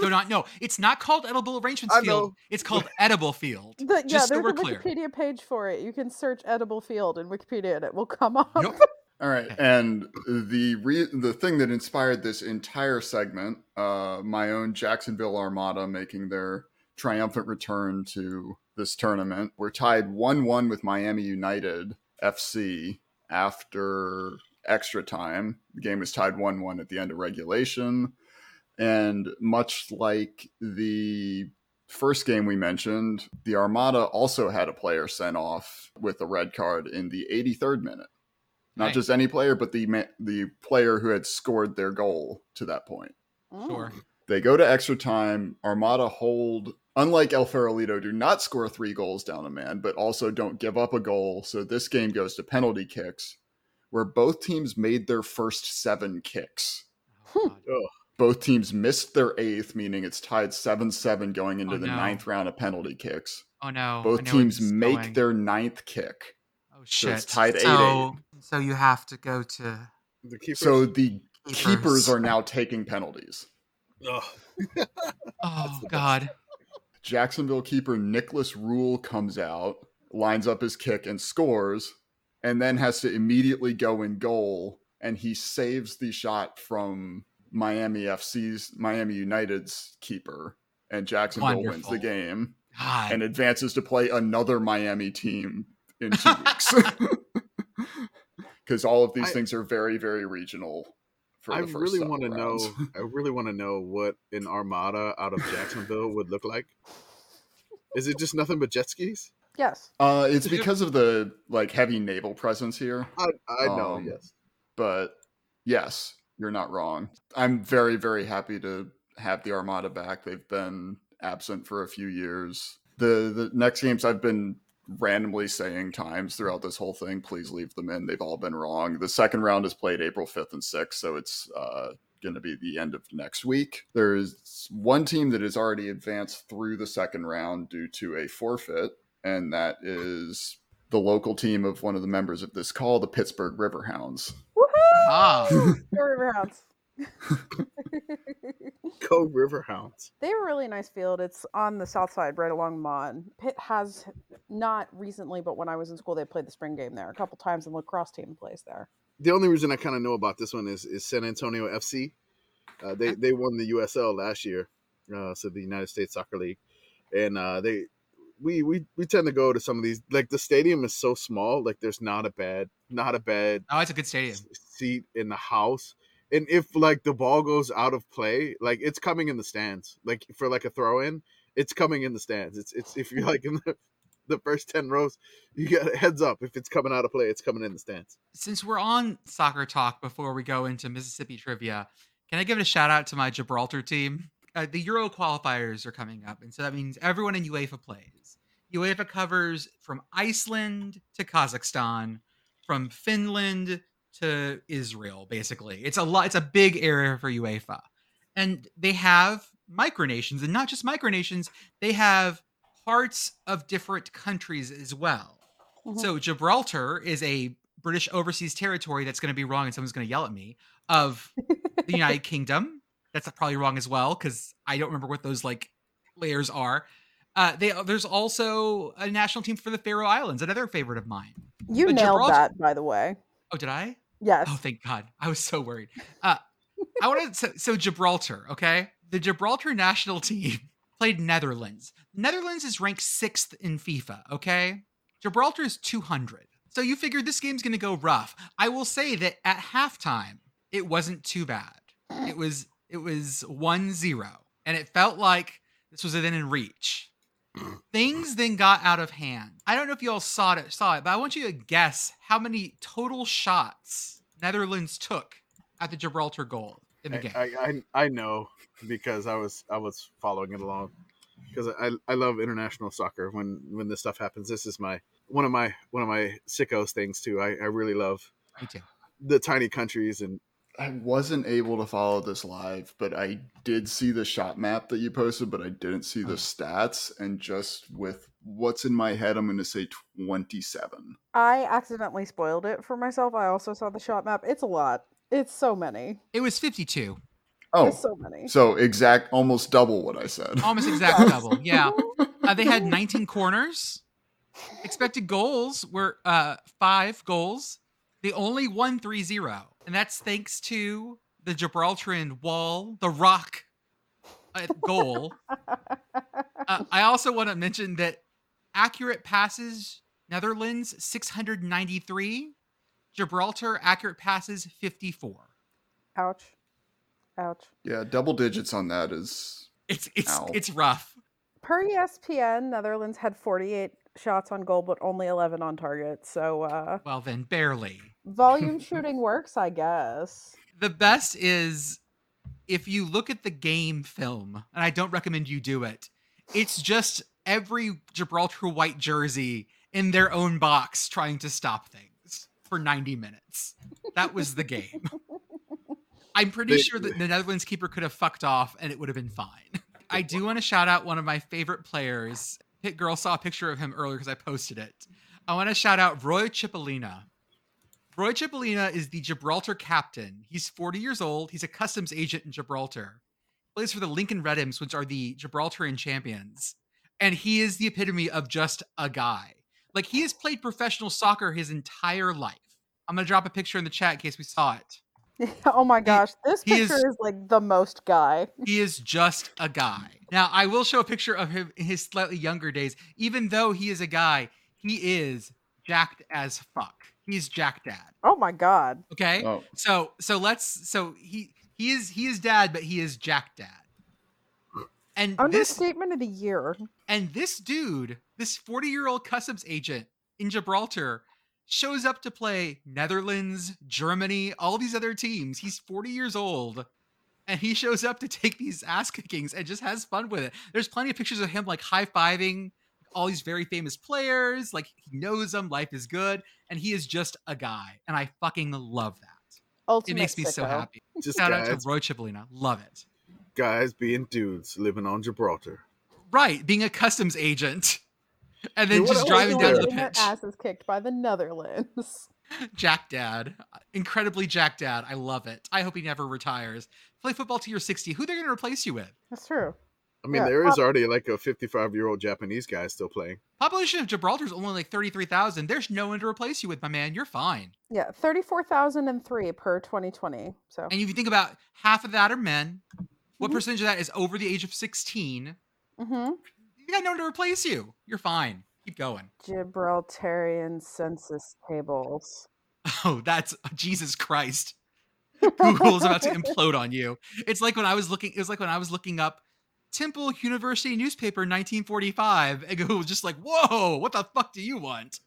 No, not no. It's not called Edible Arrangements I Field. know. It's called [laughs] Edible Field. The- yeah, Just so there's we're a clear. Wikipedia page for it. You can search edible field in Wikipedia and it will come up. Yep. [laughs] All right, and the re- the thing that inspired this entire segment, uh, my own Jacksonville Armada making their triumphant return to this tournament. We're tied one-one with Miami United FC after extra time. The game was tied one-one at the end of regulation, and much like the first game we mentioned, the Armada also had a player sent off with a red card in the 83rd minute not Right. just any player, but the the player who had scored their goal to that point. Sure. They go to extra time. Armada hold, unlike El Farolito, do not score three goals down a man, but also don't give up a goal. So this game goes to penalty kicks, where both teams made their first seven kicks. Oh, Both teams missed their eighth, meaning it's tied 7 7 going into Oh, the no. ninth round of penalty kicks. Oh no. Both I know where teams make going. their ninth kick. Oh shit. so shit. it's tied 8-8. so, so you have to go to The keepers. So the Keepers. keepers are now taking penalties. Ugh. [laughs] Oh the god. Jacksonville keeper Nicholas Rule comes out, lines up his kick and scores, and then has to immediately go in goal. And he saves the shot from Miami FC's Miami United's keeper, and Jacksonville wins the game God. and advances to play another Miami team in two [laughs] weeks. [laughs] Because all of these I- things are very, very regional. For I the first really want to know. I really want to know what an armada out of Jacksonville would look like. Is it just nothing but jet skis? Yes. Uh, it's because of the like heavy naval presence here. I I know. Um, yes. but yes, you're not wrong. I'm very, very happy to have the Armada back. They've been absent for a few years. The the next games I've been randomly saying times throughout this whole thing, please leave them in. They've all been wrong. The second round is played April 5th and 6th, so it's uh, going to be the end of next week. There's one team that has already advanced through the second round due to a forfeit, and that is the local team of one of the members of this call, the Pittsburgh Riverhounds. Woohoo! Ah. Go [laughs] Riverhounds. Go Riverhounds. They have a really nice field. It's on the south side, right along Mon. Pitt has not recently, but when I was in school, they played the spring game there a couple times, and lacrosse team plays there. The only reason I kind of know about this one is is San Antonio FC. Uh, they they won the USL last year, uh, so the United States Soccer League, and uh, they we we we tend to go to some of these. Like the stadium is so small, like there's not a bad not a bad Oh, it's a good stadium. seat in the house. And if like the ball goes out of play, like it's coming in the stands. Like for like a throw in, it's coming in the stands. It's it's if you're [laughs] like in the the first ten rows, you get a heads up. If it's coming out of play, it's coming in the stands. Since we're on soccer talk before we go into Mississippi trivia, can I give a shout out to my Gibraltar team? Uh, the Euro qualifiers are coming up, and so that means everyone in UEFA plays. UEFA covers from Iceland to Kazakhstan, from Finland to Israel. Basically, it's a lot. It's a big area for UEFA, and they have micronations, and not just micronations. They have parts of different countries as well. Mhm. So Gibraltar is a British overseas territory that's going to be wrong, and someone's going to yell at me. Of [laughs] the United Kingdom, that's probably wrong as well because I don't remember what those like layers are. Uh, they there's also a national team for the Faroe Islands, another favorite of mine. You But nailed Gibraltar- that, by the way. Oh, did I? Yes. Oh, thank God! I was so worried. Uh, I want to so, so Gibraltar. Okay, the Gibraltar national [laughs] team played Netherlands. Netherlands is ranked sixth in FIFA. Okay, Gibraltar is two hundred. So you figure this game's going to go rough. I will say that at halftime, it wasn't too bad. It was it was 1-0 and it felt like this was within reach. Things then got out of hand. I don't know if you all saw it, saw it, but I want you to guess how many total shots Netherlands took at the Gibraltar goal. in the game. I, I I know because I was I was following it along because I I love international soccer. When when this stuff happens, this is my one of my one of my sickos things too. I I really love the tiny countries and I wasn't able to follow this live, but I did see the shot map that you posted, but I didn't see the Oh. stats. And just with what's in my head, I'm going to say 27. I accidentally spoiled it for myself. I also saw the shot map. It's a lot. It's so many. It was 52, Oh, It's so many. so exact, almost double what I said. [laughs] almost exact double. Yeah, [laughs] uh, they had 19 corners. Expected goals were uh, five goals. They only won 3-0, and that's thanks to the Gibraltarian wall, the rock at goal. [laughs] Uh, I also want to mention that accurate passes, Netherlands 693, Gibraltar accurate passes 54. Ouch. Ouch. Yeah, double digits on that is. It's it's Ow. it's rough. Per ESPN, Netherlands had 48 shots on goal, but only 11 on target. So uh, Well then, barely. volume [laughs] shooting works, I guess. The best is if you look at the game film, and I don't recommend you do it. It's just every Gibraltar white jersey in their own box trying to stop things for 90 minutes. That was the game. [laughs] I'm pretty They- sure that the Netherlands keeper could have fucked off and it would have been fine. I do want to shout out one of my favorite players. PittGirl saw a picture of him earlier because I posted it. I want to shout out Roy Chipolina. Roy Chipolina is the Gibraltar captain. He's 40 years old. He's a customs agent in Gibraltar. Plays for the Lincoln Red Imps, which are the Gibraltarian champions. And he is the epitome of just a guy. Like he has played professional soccer his entire life. I'm gonna drop a picture in the chat in case we saw it. [laughs] oh my gosh, this he is- picture is like the most guy. [laughs] He is just a guy. Now, I will show a picture of him in his slightly younger days. Even though he is a guy, he is jacked as fuck. He's Jack Dad. Oh my god. Okay. Oh, So so let's so he he is he is dad, but he is Jack Dad. And this Understatement of the year. and this dude, this 40 year old customs agent in Gibraltar, shows up to play Netherlands, Germany, all these other teams. He's 40 years old. And he shows up to take these ass kickings and just has fun with it. There's plenty of pictures of him like high fiving all these very famous players. Like he knows them, life is good, and he is just a guy. And I fucking love that. Ultimate It makes me so happy. [laughs] just Shout out to Roy Chipolina. Love it. guys being dudes living on Gibraltar. Right, being a customs agent. And then just driving down to the Getting their pitch. asses kicked by the Netherlands. [laughs] Jack Dad. Incredibly Jack Dad. I love it. I hope he never retires. Play football till you're 60. Who they're going to replace you with? That's true. I mean, Yeah, there is already like a 55 year old Japanese guy still playing. Population of Gibraltar is only like 33,000. There's no one to replace you with, my man. You're fine. Yeah, 34,003 per 2020. So And if you think about half of that are men, what Mhm. percentage of that is over the age of 16? hmm You got no one to replace you. You're fine. Keep going. Gibraltarian census tables. [laughs] Oh, that's Jesus Christ. Google's about to implode on you. It's like when I was looking, it was like when I was looking up Temple University newspaper 1945, and Google was just like, whoa, what the fuck do you want?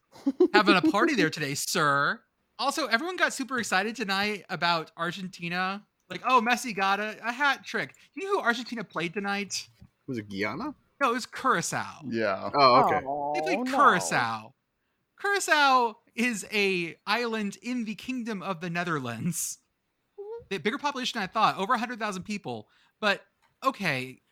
Having a party there [laughs] today, sir. Also, everyone got super excited tonight about Argentina. Like, oh, Messi got a, a hat trick. You know who Argentina played tonight? Was it Guyana? No, it was Curacao. yeah. Oh, okay. They played no. Curacao. Curacao is a island in the Kingdom of the Netherlands. The bigger population than I thought, over 100,000 people. But okay,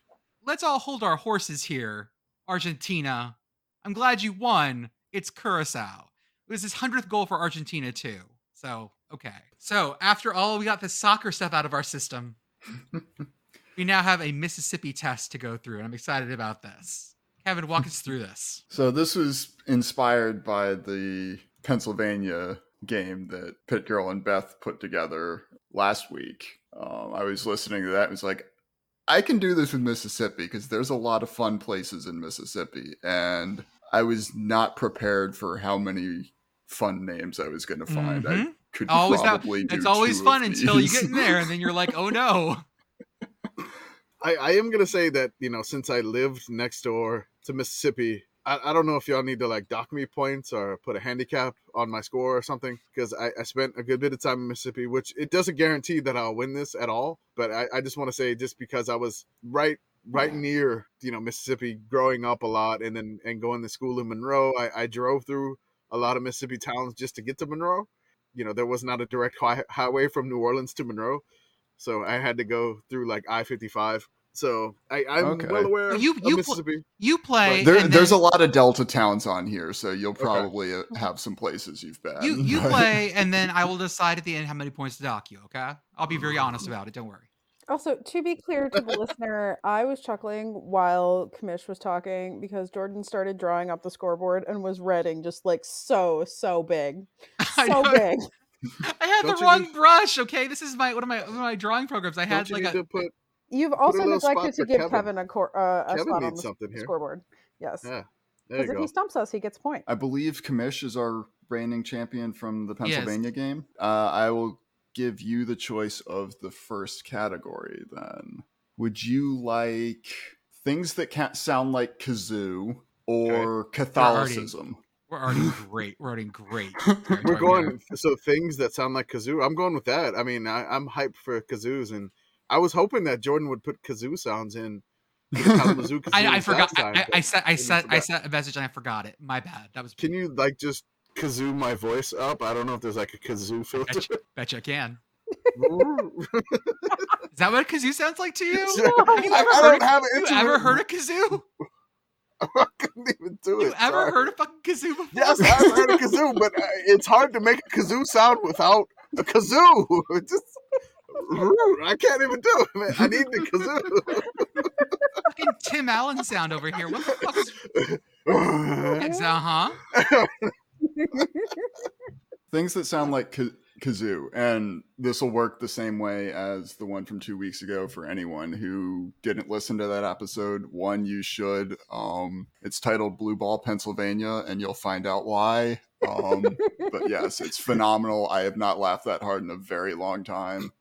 let's all hold our horses here, Argentina. I'm glad you won. It's Curacao. It was his 100th goal for Argentina, too. So, okay. So, after all, we got the soccer stuff out of our system. [laughs] we now have a Mississippi test to go through, and I'm excited about this. Kevin, walk us through this. So this was inspired by the Pennsylvania game that PittGirl and Beth put together last week. Um, I was listening to that and was like, I can do this with Mississippi because there's a lot of fun places in Mississippi. And I was not prepared for how many fun names I was going to find. I Mhm. could Always probably do it's always fun until you get in there, and then you're like, oh no. [laughs] I, I am gonna say that you know since I lived next door to Mississippi I, I don't know if y'all need to like dock me points or put a handicap on my score or something because I, I spent a good bit of time in Mississippi, which it doesn't guarantee that I'll win this at all. But I, I just want to say just because I was right right near you know Mississippi growing up a lot and then and going to school in Monroe, I, I drove through a lot of Mississippi towns just to get to Monroe. You know, there was not a direct hi- highway from New Orleans to Monroe, so I had to go through like I fifty five. So I, I'm Okay. well aware Well, you- of you pl- You play. There, and there's then a lot of Delta towns on here, so you'll probably uh have some places you've been. You you play, [laughs] and then I will decide at the end how many points to dock you. Okay, I'll be very honest about it. Don't worry. Also, to be clear to the listener, I was chuckling while Commish was talking because Jordan started drawing up the scoreboard and was reading just like so, so big. [laughs] So big. I had Don't the wrong need- brush. Okay, this is my one of my one of my drawing programs. I had you like a. to put You've also little spot neglected to give Kevin. Kevin, a, cor- uh, a Kevin spot on the something here. scoreboard. Yes. yeah. Because if he stumps us, he gets a point. I believe Commish is our reigning champion from the He is. Pennsylvania game. Uh, I will give you the choice of the first category then. Would you like things that can't sound like kazoo or Catholicism? We're already great. We're already great. We're going so things that sound like kazoo. I'm going with that. I mean, I, I'm hyped for kazoos, and I was hoping that Jordan would put kazoo sounds in. Kalamazoo kazoo [laughs] I, I forgot. time, I, I, I sent. I sent. I sent a message and I forgot it. My bad. That was. Can you like just kazoo my voice up? I don't know if there's like a kazoo filter. Bet you, bet you I can. [laughs] Is that what a kazoo sounds like to you? I, Have you I ever don't heard? A, have you ever heard a kazoo? [laughs] I couldn't even do it. You ever sorry. heard a fucking kazoo before? Yes, I've heard a [laughs] kazoo, but uh, it's hard to make a kazoo sound without a kazoo. [laughs] It just I can't even do it. Man. I need the kazoo. fucking Tim Allen sound over here. What the fuck is? Uh huh. things that sound like ka- kazoo. And this will work the same way as the one from two weeks ago for anyone who didn't listen to that episode. One you should um it's titled blue ball pennsylvania and you'll find out why. Um but yes it's phenomenal. I have not laughed that hard in a very long time.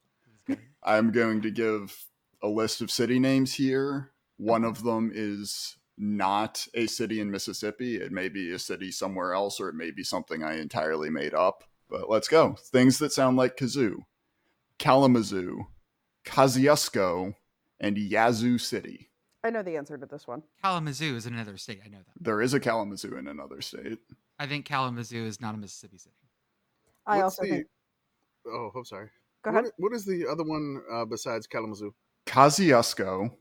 I'm going to give a list of city names here. One of them is not a city in Mississippi. It may be a city somewhere else, or it may be something I entirely made up. But let's go. Things that sound like kazoo Kalamazoo, Kosciuszko, and Yazoo City. I know the answer to this one. Kalamazoo is in another state. I know that. There is a Kalamazoo in another state. I think Kalamazoo is not a Mississippi city. I What's also the- think. Oh, I'm sorry. Go ahead. i- what is the other one uh, besides Kalamazoo? Kosciuszko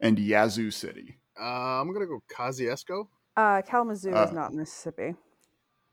and Yazoo City. Uh, I'm gonna go Kosciuszko. Uh, Kalamazoo Uh, is not Mississippi.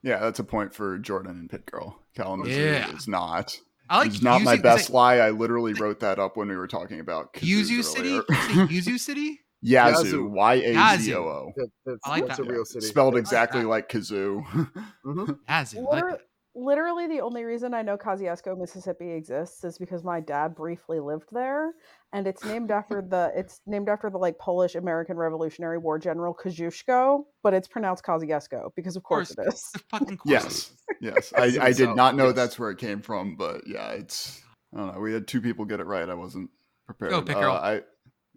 Yeah, that's a point for Jordan and PittGirl. Kalamazoo Yeah. is not. I like it's not my best is it lie. I literally wrote that up when we were talking about Yuzu City. earlier. Did you say Yuzu City. Yazoo, Yazoo. Y A Z O O. That, that's I like that's that. a real city. Spelled exactly that. like kazoo. [laughs] hmm Yazoo. I like that. Literally, the only reason I know Kosciuszko, Mississippi exists is because my dad briefly lived there, and it's named [laughs] after the it's named after the like Polish American Revolutionary War general Kosciuszko, but it's pronounced Kosciuszko because of course, course. it is. Fucking [laughs] course. yes, yes. [laughs] I, I did not know yes. that's where it came from, but yeah, it's. I don't know. We had two people get it right. I wasn't prepared. Go, PittGirl. Uh,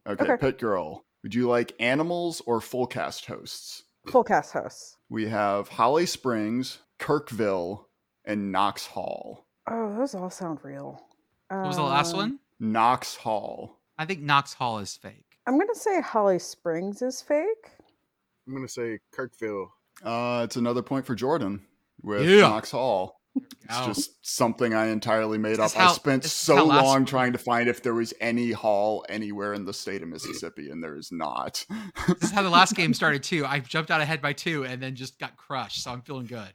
I, okay, Okay. PittGirl. Would you like animals or full cast hosts? Full cast hosts. We have Holly Springs, Kirkville, and Knox Hall. Oh, those all sound real. What was the last one? Knox Hall. I think Knox Hall is fake. I'm gonna say Holly Springs is fake. I'm gonna say Kirkville. Uh, it's another point for Jordan with Yeah. Knox Hall. It's Oh. just something I entirely made This up. is I spent so long trying to find if there was any hall anywhere in the state of Mississippi, and there is not. This is how the last game [laughs] started too. I jumped out ahead by two and then just got crushed. So I'm feeling good.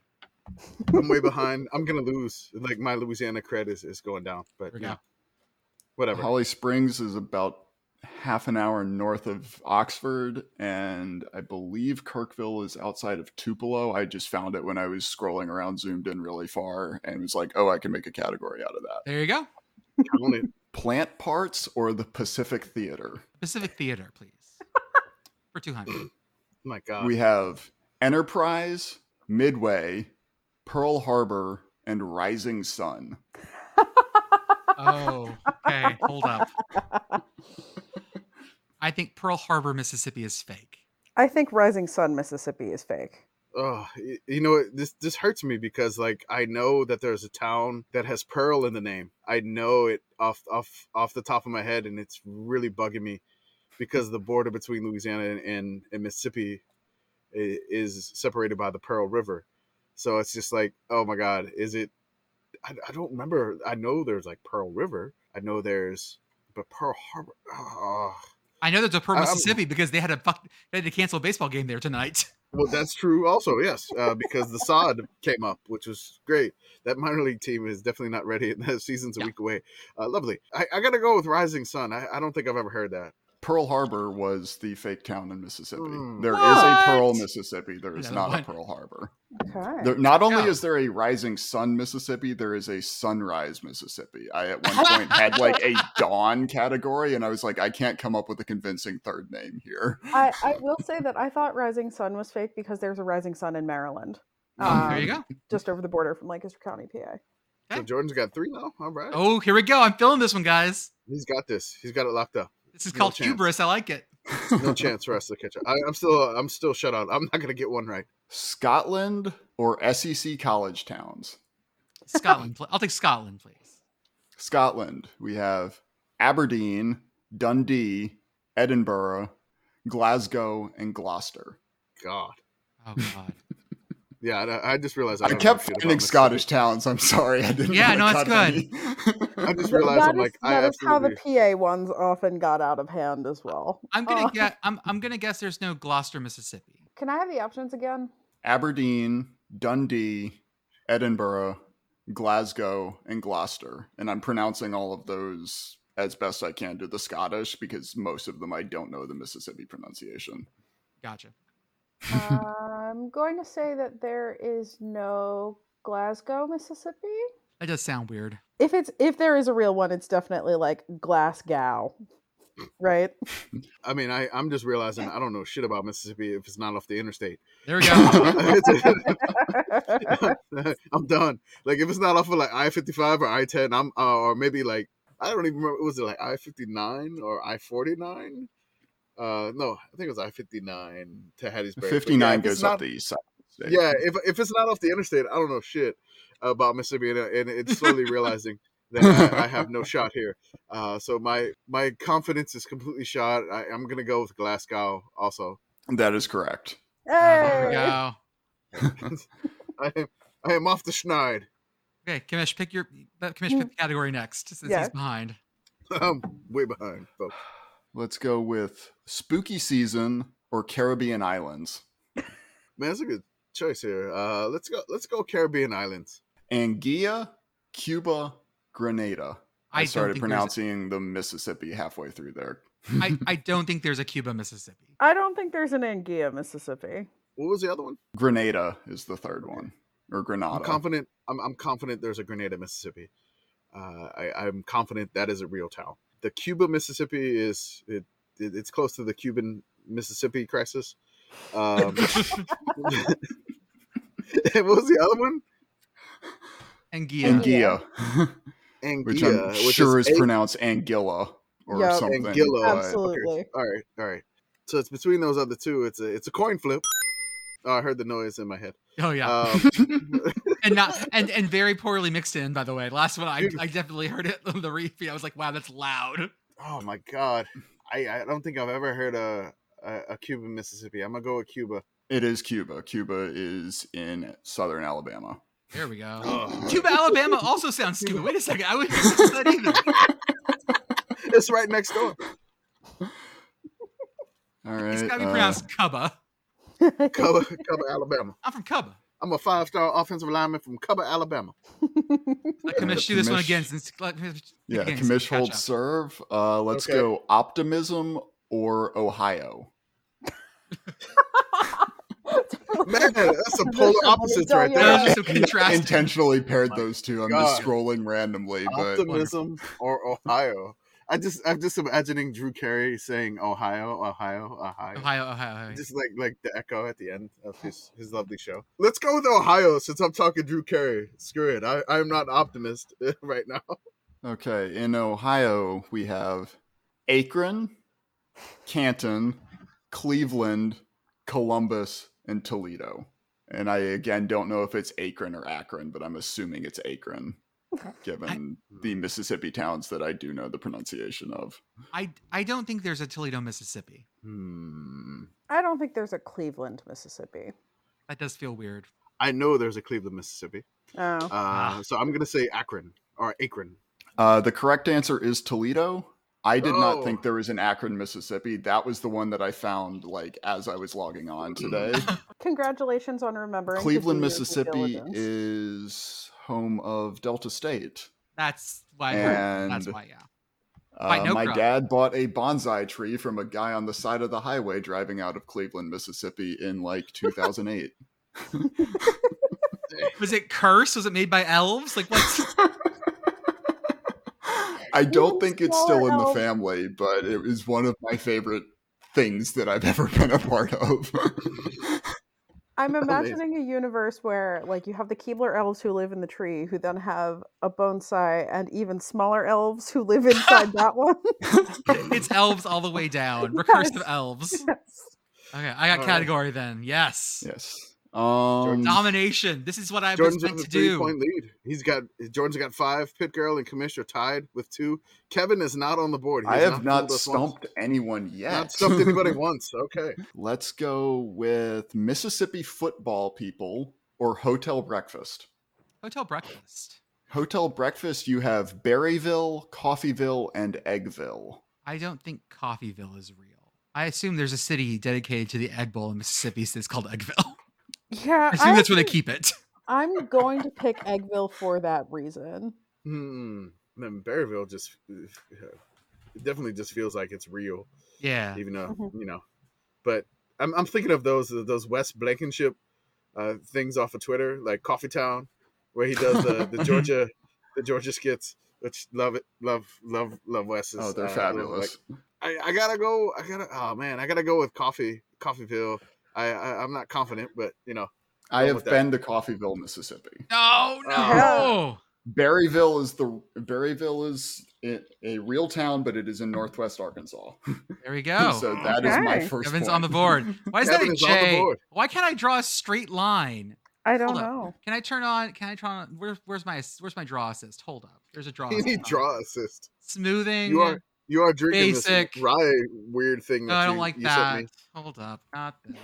I'm way behind. I'm gonna lose. Like my Louisiana cred is, is going down. But There yeah, whatever. Holly Springs is about half an hour north of Oxford, and I believe Kirkville is outside of Tupelo. I just found it when I was scrolling around, zoomed in really far, and was like, oh, I can make a category out of that. There you go. Count it. Plant parts or the Pacific Theater? Pacific Theater, please. For 200. Oh My God. We have Enterprise, Midway, Pearl Harbor, and Rising Sun. Oh, okay. Hold up. [laughs] I think Pearl Harbor, Mississippi is fake. I think Rising Sun, Mississippi is fake. Oh, you know? This this hurts me because like I know that there's a town that has Pearl in the name. I know it off off off the top of my head, and it's really bugging me because the border between Louisiana and, and, and Mississippi is separated by the Pearl River. So it's just like, oh my God, is it? I, I don't remember. I know there's like Pearl River. I know there's, but Pearl Harbor. Oh. I know there's a Pearl, I'm- Mississippi because they had a fuck, they had to cancel a baseball game there tonight. [laughs] Well, that's true also, yes, uh, because the sod came up, which was great. That minor league team is definitely not ready. and [laughs] The season's a Yeah. week away. Uh, lovely. I, I got to go with Rising Sun. I, I don't think I've ever heard that. Pearl Harbor was the fake town in Mississippi. Mm. There is a Pearl, Mississippi. There is Another not a. Pearl Harbor. Okay. There, not only Yeah. is there a Rising Sun, Mississippi, there is a Sunrise, Mississippi. I at one point had like a [laughs] Dawn category, and I was like, I can't come up with a convincing third name here. I, I [laughs] will say that I thought Rising Sun was fake because there's a Rising Sun in Maryland. Oh, there you Um, go. Just over the border from Lancaster County, PA. So Jordan's got three now. All right. Oh, here we go. I'm feeling this one, guys. He's got this. He's got it locked up. This is No called chance. hubris. I like it. [laughs] No chance for us to [laughs] catch up. I, I'm still I'm still shut out. I'm not gonna get one right. Scotland or SEC college towns? Scotland. I'll take Scotland, please. Scotland, we have Aberdeen, Dundee, Edinburgh, Glasgow, and Gloucester. God. Oh God. Yeah, I, I just realized I, I, kept shit finding Mississippi. Scottish towns. I'm sorry, I didn't. Yeah, wanna no, it's good. I just [laughs] realized that I'm is- like I that is how the. PA ones often got out of hand as well. [laughs] I'm gonna Uh, get. I'm. I'm gonna guess there's no Gloucester, Mississippi. Can I have the options again? Aberdeen, Dundee, Edinburgh, Glasgow, and Gloucester. And I'm pronouncing all of those as best I can to the Scottish because most of them I don't know the Mississippi pronunciation. Gotcha. [laughs] I'm going to say that there is no Glasgow, Mississippi. That does sound weird. If it's if there is a real one, it's definitely like Glasgow, right? I mean, I I'm just realizing I don't know shit about Mississippi if it's not off the interstate. There we go. [laughs] I'm done. Like if it's not off of like I fifty five or I ten, I'm uh, or maybe like I don't even remember. Was it like I fifty nine or I forty nine? Uh, no, I think it was I fifty nine to Hattiesburg. But yeah, 59 goes not- up the east side. the. Yeah, if if it's not off the interstate, I don't know shit about Mississippi, and, and it's slowly [laughs] realizing that I, I have no shot here. Uh, so my my confidence is completely shot. I, I'm gonna go with Glasgow also. That is correct. Oh, there we Hey! go. [laughs] [laughs] I am I am off the schneid. Okay, Commish, pick your. Let Commish pick the category next since Yeah. he's behind. I'm way behind, folks. Let's go with spooky season or Caribbean islands. [laughs] Man, that's a good choice here. Uh, let's go. Let's go Caribbean islands. Anguilla, Cuba, Grenada. I, I started think there's- pronouncing the Mississippi halfway through there. [laughs] I, I [laughs] don't think there's a Cuba, Mississippi. I don't think there's an Anguilla, Mississippi. What was the other one? Grenada is the third one, or Grenada. I'm confident. I'm, I'm confident. There's a Grenada, Mississippi. Uh, I, I'm confident that is a real town. The Cuba, Mississippi is it, it it's close to the Cuban Mississippi crisis. Um, [laughs] [laughs] what was the other one? Anguilla. Anguilla. Anguilla, [laughs] Anguilla, which I'm sure is, A- pronounced Anguilla or Yup. something. Anguilla. Absolutely. All right, all right. So it's between those other two. It's a it's a coin flip. Oh, I heard the noise in my head. Oh yeah, Um, [laughs] and not [laughs] and and very poorly mixed in. By the way, last one I, I definitely heard it on the repeat. I was like, wow, that's loud. oh my god, I I don't think I've ever heard a a, a Cuban Mississippi. I'm gonna go with Cuba. It is Cuba. Cuba is in southern Alabama. There we go. Ugh. Cuba, Alabama also sounds stupid. Wait a second, I wouldn't that either. It's right next door. All right. It's gotta be uh, pronounced Cuba. Cuba, Cuba, Alabama. I'm from Cuba. I'm a five star offensive lineman from Cuba, Alabama. Let Commish do this one Commish- again since let yeah, again, commish catch hold serve. Uh, let's Okay. go optimism or Ohio. [laughs] Man, that's a polar opposites right there. was just so contrasting. Intentionally paired those two. I'm just scrolling randomly, but Optimism or Ohio. I just I'm just imagining Drew Carey saying Ohio, Ohio, Ohio. Ohio, Ohio, Ohio. Just like like the echo at the end of his his lovely show. Let's go with Ohio since I'm talking Drew Carey. Screw it. I I'm not an optimist [laughs] right now. okay. In Ohio, we have Akron, Canton, Cleveland, Columbus, and Toledo. And I again don't know if it's Akron or Akron, but I'm assuming it's Akron, given the Mississippi towns that I do know the pronunciation of. I I don't think there's a Toledo, Mississippi. Hmm. I don't think there's a Cleveland, Mississippi. That does feel weird. I know there's a Cleveland, Mississippi. Oh. Uh, Ah. so I'm gonna say Akron or Akron. Uh, the correct answer is Toledo. I did not Oh. think there was an Akron, Mississippi. That was the one that I found like as I was logging on today. [laughs] Congratulations on remembering. Cleveland, do your due Mississippi is home of Delta State. That's why. I heard. That's why. Yeah. Uh, my crop. dad bought a bonsai tree from a guy on the side of the highway driving out of Cleveland, Mississippi in like 2008. [laughs] Was it cursed? Was it made by elves? Like what's? I don't Ooh, think it's smaller still in the family, but it was one of my favorite things that I've ever been a part of. [laughs] I'm [laughs] Amazing. imagining a universe where, like, you have the Keebler elves who live in the tree, who then have a bonsai, and even smaller elves who live inside that [laughs] one. it's elves all the way down. [laughs] Recursive Yes. elves. Yes. Okay, I got All right. category then. Yes. yes. Um, Domination. This is what I was Jordan's meant on a to three do. point lead. He's got Jordan's got five. PittGirl and Commissioner tied with two. Kevin is not on the board. He I has have not fooled us once. stumped anyone yet. Not stumped anybody [laughs] once. Okay. Let's go with Mississippi football people or hotel breakfast. Hotel breakfast. Hotel breakfast, you have Berryville, Coffeeville, and Eggville. I don't think Coffeeville is real. I assume there's a city dedicated to the Egg Bowl in Mississippi that's called Eggville. [laughs] Yeah. I assume that's where they keep it. [laughs] I'm going to pick Eggville for that reason. Hmm. Then Berryville just it definitely just feels like it's real, Yeah. even though Mhm. you know. But I'm I'm thinking of those those Wes Blankenship uh, things off of Twitter, like Coffee Town, where he does the, the [laughs] Georgia the Georgia skits, which love it, love love love Wes. Oh, they're uh, fabulous. like- I, I gotta go. I gotta. Oh man, I gotta go with Coffee Coffeeville. I, I I'm not confident, but you know, I have with that. been to Coffeeville, Mississippi. No, no. Oh. Berryville is the Berryville is a real town, but it is in northwest Arkansas. There we [laughs] go. so that is my first. Kevin's point. on the board. Why is Kevin that a is on the board. Why can't I draw a straight line? I don't Hold up. know. Can I turn on? Can I turn on? Where, where's my where's my draw assist? Hold up. There's a draw. [laughs] you need assist. draw assist. Smoothing. You are you are drinking Basic. this rye weird thing. No, that I don't you, like you that. Sent. Hold up. Not this.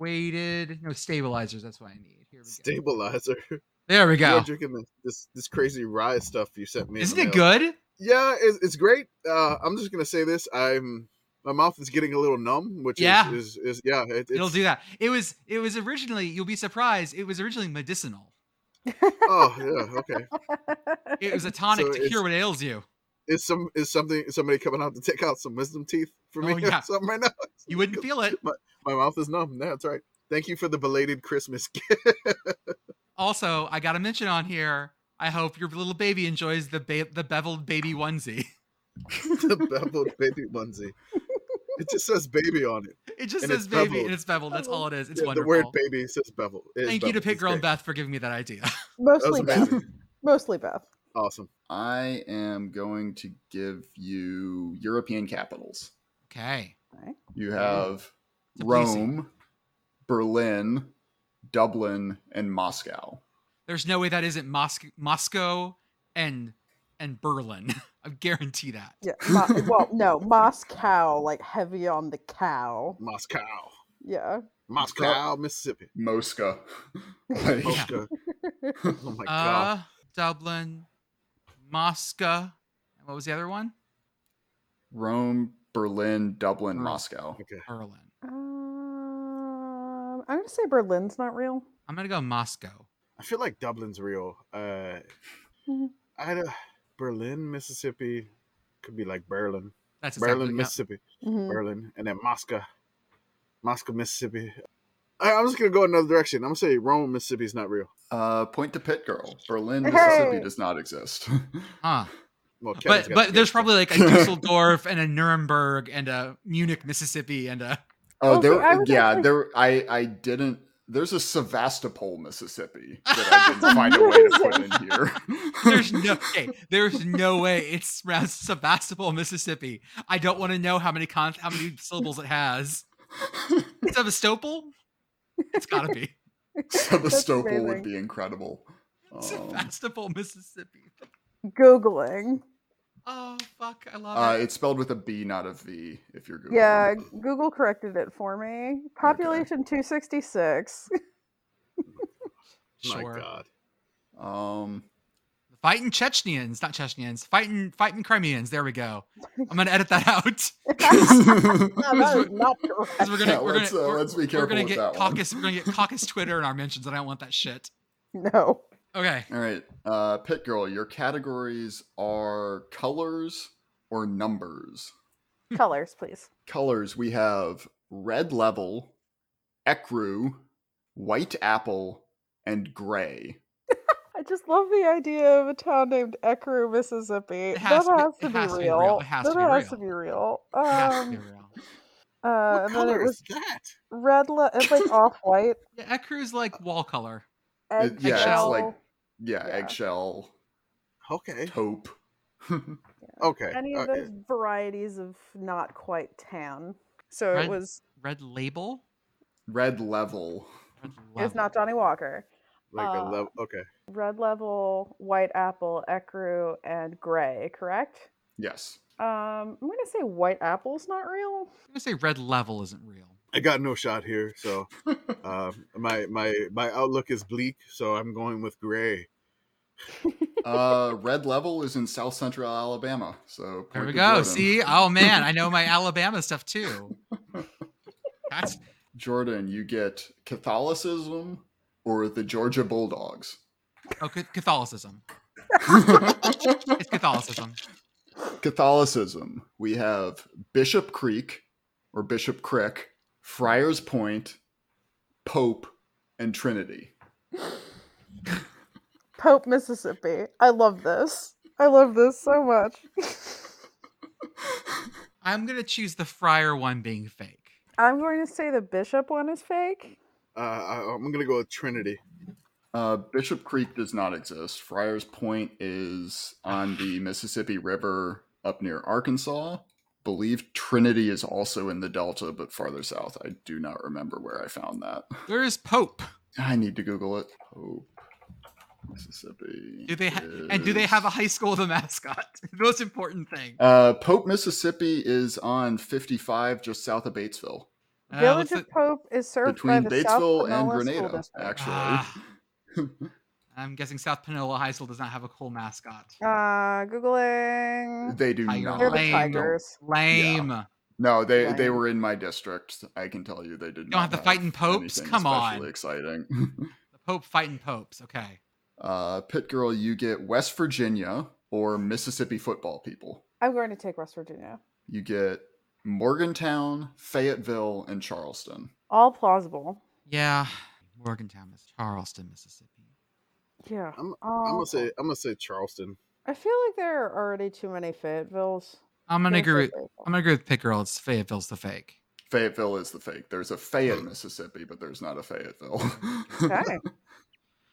Weighted. No stabilizers. That's what I need. Here we go. Stabilizer. [laughs] There we go. drinking this, this this crazy rye stuff you sent me. Isn't it good? Yeah, it's, it's great. Uh, I'm just gonna say this. I'm my mouth is getting a little numb, which Yeah. is, is is yeah. It, it's, It'll do that. It was. It was originally. You'll be surprised. It was originally medicinal. Oh yeah, okay. [laughs] It was a tonic So to cure what ails you. Is some is something is somebody coming out to take out some wisdom teeth for me Oh, [laughs] or yeah. something right now? You wouldn't feel it. My mouth is numb. Yeah, that's right. Thank you for the belated Christmas [laughs] gift. Also, I got to mention on here. I hope your little baby enjoys the ba- the beveled baby onesie. [laughs] the beveled baby onesie. It just says baby on it. It just And says baby beveled. and it's beveled. That's all it is. It's Yeah, the word baby says bevel. It is Thank you to beveled. PittGirl and. Beth for giving me that idea. That Mostly Beth. Mostly Beth. Awesome. I am going to give you European capitals. Okay. You have It's a pleasing. Rome, Berlin, Dublin, and Moscow. There's no way that isn't Moscow, Moscow and and Berlin. [laughs] I guarantee that. Yeah. Mo- well, no, Moscow, like heavy on the cow. Moscow. Yeah. Moscow, Mississippi. Mosca. [laughs] Like, Moscow. [laughs] oh my god. Uh, Dublin, Moscow. and What was the other one? Rome, Berlin, Dublin, Berlin. Moscow. Okay. Berlin. Um, I'm gonna say Berlin's not real. I'm gonna go Moscow. I feel like Dublin's real. Uh, Mhm. I don't- Berlin, Mississippi could be like Berlin, That's Berlin, exactly, yeah. Mississippi, Mhm. Berlin, and then Moscow, Moscow, Mississippi. I, I'm just gonna go another direction. I'm gonna say Rome, Mississippi is not real. Uh, point to PittGirl. Berlin, Hey! Mississippi does not exist. [laughs] Huh. Well, But but there's probably like a [laughs] Dusseldorf and a Nuremberg and a Munich, Mississippi, and a oh, Okay, there. I yeah, actually- there. I I didn't. There's a Sevastopol, Mississippi [laughs] that I didn't find a way to put in here. [laughs] There's no okay, [laughs] there's no way it's around Sebastopol, Mississippi. I don't want to know how many con- how many syllables it has. Sevastopol? It's gotta be. Sevastopol would be incredible. Um, Sevastopol, Mississippi. Googling. Oh fuck, I love uh, it. it's spelled with a B, not a V. If you're Googling. Yeah, Google corrected it for me. Population 266. [laughs] Sure. My God. Um, Fighting Chechnyans, not Chechnyans. Fighting fighting Crimeans. There we go. I'm gonna edit that out. [laughs] No, that is [laughs] not correct. 'Cause we're gonna Yeah, we're gonna uh, we're, let's be we're gonna get caucus we're gonna get caucus Twitter in our mentions, and I don't want that shit. No. Okay. all right, uh, PittGirl, your categories are colors or numbers. Colors, please. Colors we have red level, ecru, white apple, and gray. [laughs] I just love the idea of a town named Ecru, Mississippi. has that to be- has to, it be, has to be real. real. It has to that be has real. to be real. It has to be Um, real. uh, what and then it was is that? red. Le- it's like [laughs] off white. Yeah, Ecru's like wall color. It- yeah, it's like yeah, Yeah. eggshell, Okay. taupe. [laughs] Okay. any of uh, those varieties of not quite tan. So Red- it was. Red label. red level. Red It's not Johnnie Walker. like a uh, level. Okay. Red level, white apple, ecru, and gray. Correct. Yes. Um, I'm gonna say white apple's not real. I'm gonna say red level isn't real. I got no shot here, so uh, [laughs] my my my outlook is bleak. So I'm going with gray. uh, red level is in South Central Alabama. So There we go. Jordan. See, oh man, I know my Alabama stuff too. That's Jordan, you get Catholicism or the Georgia Bulldogs. oh, Catholicism. [laughs] It's Catholicism. Catholicism, we have Bishop Creek or Bishop Crick, Friars Point, Pope, and Trinity. Pope, Mississippi. I love this. I love this so much. [laughs] I'm gonna choose the friar one being fake. I'm going to say the bishop one is fake. Uh, I, I'm gonna go with Trinity. Uh, Bishop Creek does not exist. Friars Point is on the Mississippi River up near Arkansas. Believe Trinity is also in the Delta, but farther south. I do not remember where I found that. Where is Pope? I need to Google it. Pope, Mississippi. Do they ha- and do they have a high school with a mascot? [laughs] The most important thing. Uh, Pope, Mississippi is on 55, just south of Batesville, Uh, Village of Pope is served between by the Batesville South and Panola Grenada. Actually, Ah. [laughs] I'm guessing South Panola High School does not have a cool mascot. Uh, googling. they do Tiger not. They're the Lame. Tigers. Lame. No, they they were in my district. I can tell you they did not. don't not have the fighting popes? Come on. especially exciting. [laughs] The Pope fighting popes. Okay. uh, PittGirl, you get West Virginia or Mississippi football people. I'm going to take West Virginia. You get Morgantown, Fayetteville, and Charleston. All plausible. Yeah. Morgantown, Miss Charleston, Mississippi. Yeah. I'm, all I'm gonna say. I'm gonna say Charleston. I feel like there are already too many Fayettevilles. I'm gonna Gonna agree. With, Fayetteville. I'm gonna agree with PittGirl. It's Fayetteville's the fake. Fayetteville is the fake. There's a Fayette, Mississippi, but there's not a Fayetteville. Okay. [laughs]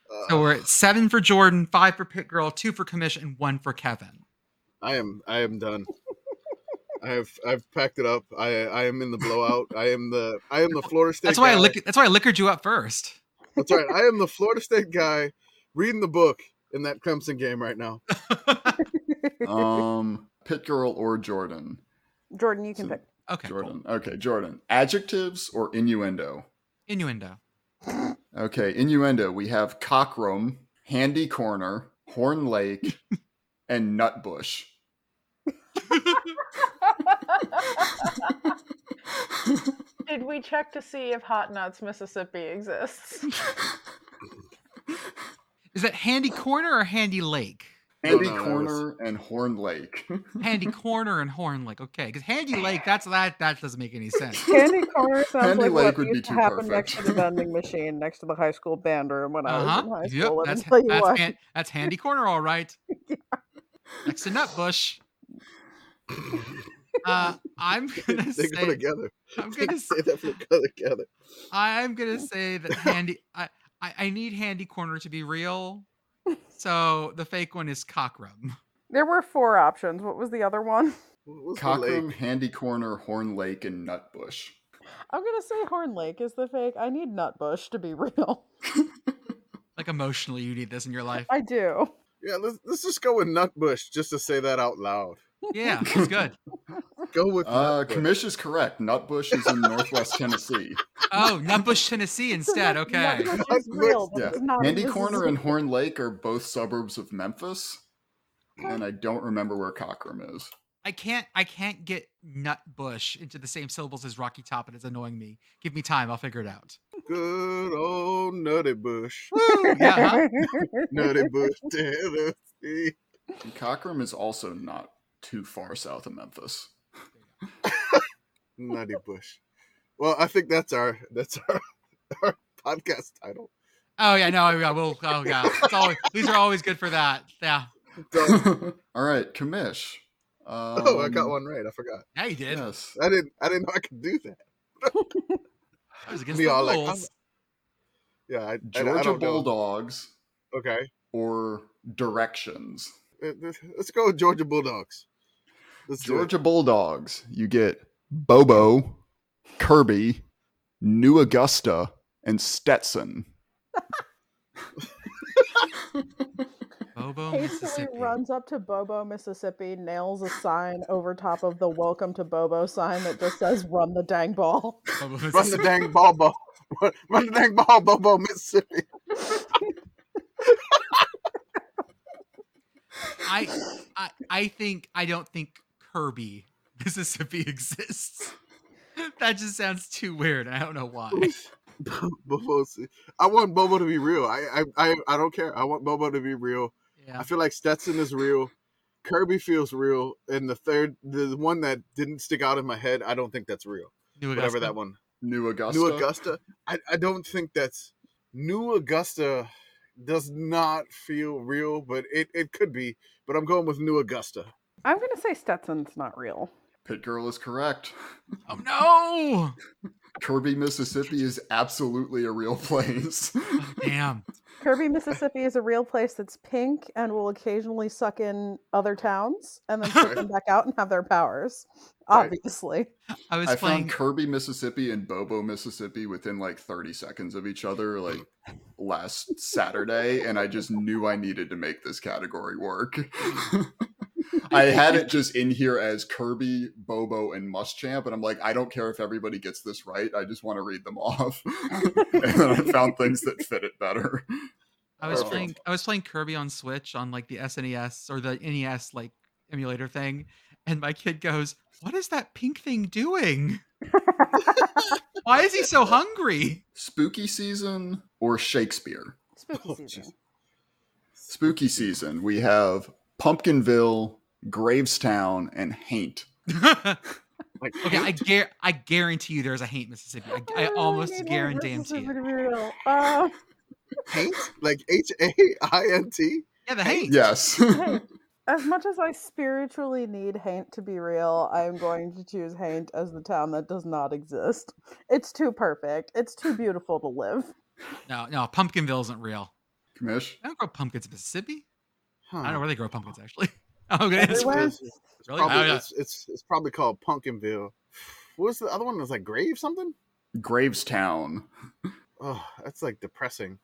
Uh, So we're at seven for Jordan, five for PittGirl, two for Commission, and one for Kevin. I am I am done. I have I've packed it up. I I am in the blowout. I am the I am the Florida State. That's why I lick, That's why I liquored you up first. That's right. I am the Florida State guy reading the book in that Clemson game right now. [laughs] um, PittGirl or Jordan? Jordan, you can So- pick. Okay. cool. Jordan. Okay, Jordan. Adjectives or innuendo? Innuendo. Okay, innuendo. We have cockrum, handy corner, horn lake, [laughs] and nutbush. [laughs] Did we check to see if Hot Nuts, Mississippi exists? Is that Handy Corner or Handy Lake? Handy no, that corner and horn lake. [laughs] Handy Corner and Horn Lake. Okay, because Handy Lake. That's that. That doesn't make any sense. [laughs] Candy corner sounds Candy like Lake what would be used to too happen next to the vending machine next to the high school band room when I Uh was in high school. Let That's me tell you that's, what. han- that's Handy Corner, all right. [laughs] Next to Nutbush. Uh, I'm gonna say they say. go together. I'm gonna. say that they go together. I'm gonna say that Handy. I, I I need Handy Corner to be real. [laughs] So the fake one is Cockrum. There were four options. What was the other one? What Cockrum, handy corner, horn lake, and nutbush. I'm gonna say Horn Lake is the fake. I need Nutbush to be [laughs] real. Like emotionally, you need this in your life. I do. Yeah, let's let's just go with Nutbush just to say that out loud. Yeah, [laughs] it's good. Go with Uh, Nutbush. Commish is correct. Nutbush is in Northwest Tennessee. Oh, Nutbush, Tennessee [laughs] instead. Nut- Okay. Nutbush is real, but Yeah, it's not in Handy Corner and Horn Lake are both suburbs of Memphis, and I don't remember where Cockrum is. I can't I can't get Nutbush into the same syllables as Rocky Top and it's annoying me. Give me time, I'll figure it out. Good old Nutty Bush. Yeah, huh? [laughs] Nutty Bush, Tennessee. And Cockrum is also not too far south of Memphis. Nutty Bush. Well, I think that's our that's [laughs] our, our podcast title. Oh yeah, no, yeah, we'll oh yeah. It's always, these are always good for that. Yeah. [laughs] All right, Commish. Um, oh, I got one right. I forgot. Yeah, you did. Yes. I didn't. I didn't know I could do that. [laughs] That was against We the all like. Yeah, I, I, I Georgia don't know. Bulldogs Okay, or Directions. Uh, let's go with Georgia Bulldogs. Let's. Georgia Bulldogs. You get Bobo, Kirby, New Augusta, and Stetson. Bobo, Hastily runs up to Bobo, Mississippi, nails a sign over top of the "Welcome to Bobo" sign that just says "Run the dang ball." Bobo, Run the dang ball, Bo. Run, run the dang ball, Bobo, Mississippi. I, I I think I don't think Kirby, Mississippi [laughs] exists. [laughs] That just sounds too weird. I don't know why. Bobo, [laughs] I want Bobo to be real. I, I, I, I don't care. I want Bobo to be real. Yeah. I feel like Stetson is real. Kirby feels real, and the third, the one that didn't stick out in my head, I don't think that's real. New Whatever that one. New Augusta. New Augusta. I, I don't think that's New Augusta. Does not feel real, but it, it could be. But I'm going with New Augusta. I'm gonna say Stetson's not real. PittGirl is correct. Oh no! [laughs] Kirby, Mississippi is absolutely a real place. Oh, damn. [laughs] Kirby, Mississippi is a real place that's pink and will occasionally suck in other towns and then put [laughs] them back out and have their powers. Right. Obviously. I was I playing. found Kirby, Mississippi and Bobo, Mississippi within like 30 seconds of each other like last Saturday, and I just knew I needed to make this category work. I [laughs] had it just in here as Kirby, Bobo, and Muschamp, and I'm like, I don't care if everybody gets this right. I just want to read them off. [laughs] and then I found things that fit it better. I was Perfect. playing. I was playing Kirby on Switch on like the SNES or the NES like emulator thing, and my kid goes, "What is that pink thing doing? [laughs] Why is he so hungry?" Spooky season or Shakespeare? Spooky season. Spooky season, we have Pumpkinville, Gravestown, and Haint. [laughs] Like, okay, I gar- I guarantee you there's a Haint, Mississippi. I, I Oh, almost need guarantee Mississippi it. to be real. Uh, Haint? [laughs] Like H A I N T? Yeah, the Haint. Yes. Haint. [laughs] As much as I spiritually need Haint to be real, I am going to choose Haint as the town that does not exist. It's too perfect. It's too beautiful to live. No, no, Pumpkinville isn't real. Commish. They don't grow pumpkins in Mississippi. Huh. I don't know where they grow pumpkins actually. Oh, okay. It's, Everywhere. it's, it's Really? probably, Oh, yeah. it's, it's, it's probably called Pumpkinville. What was the other one? It was like Grave something? Gravestown. Oh, that's like depressing.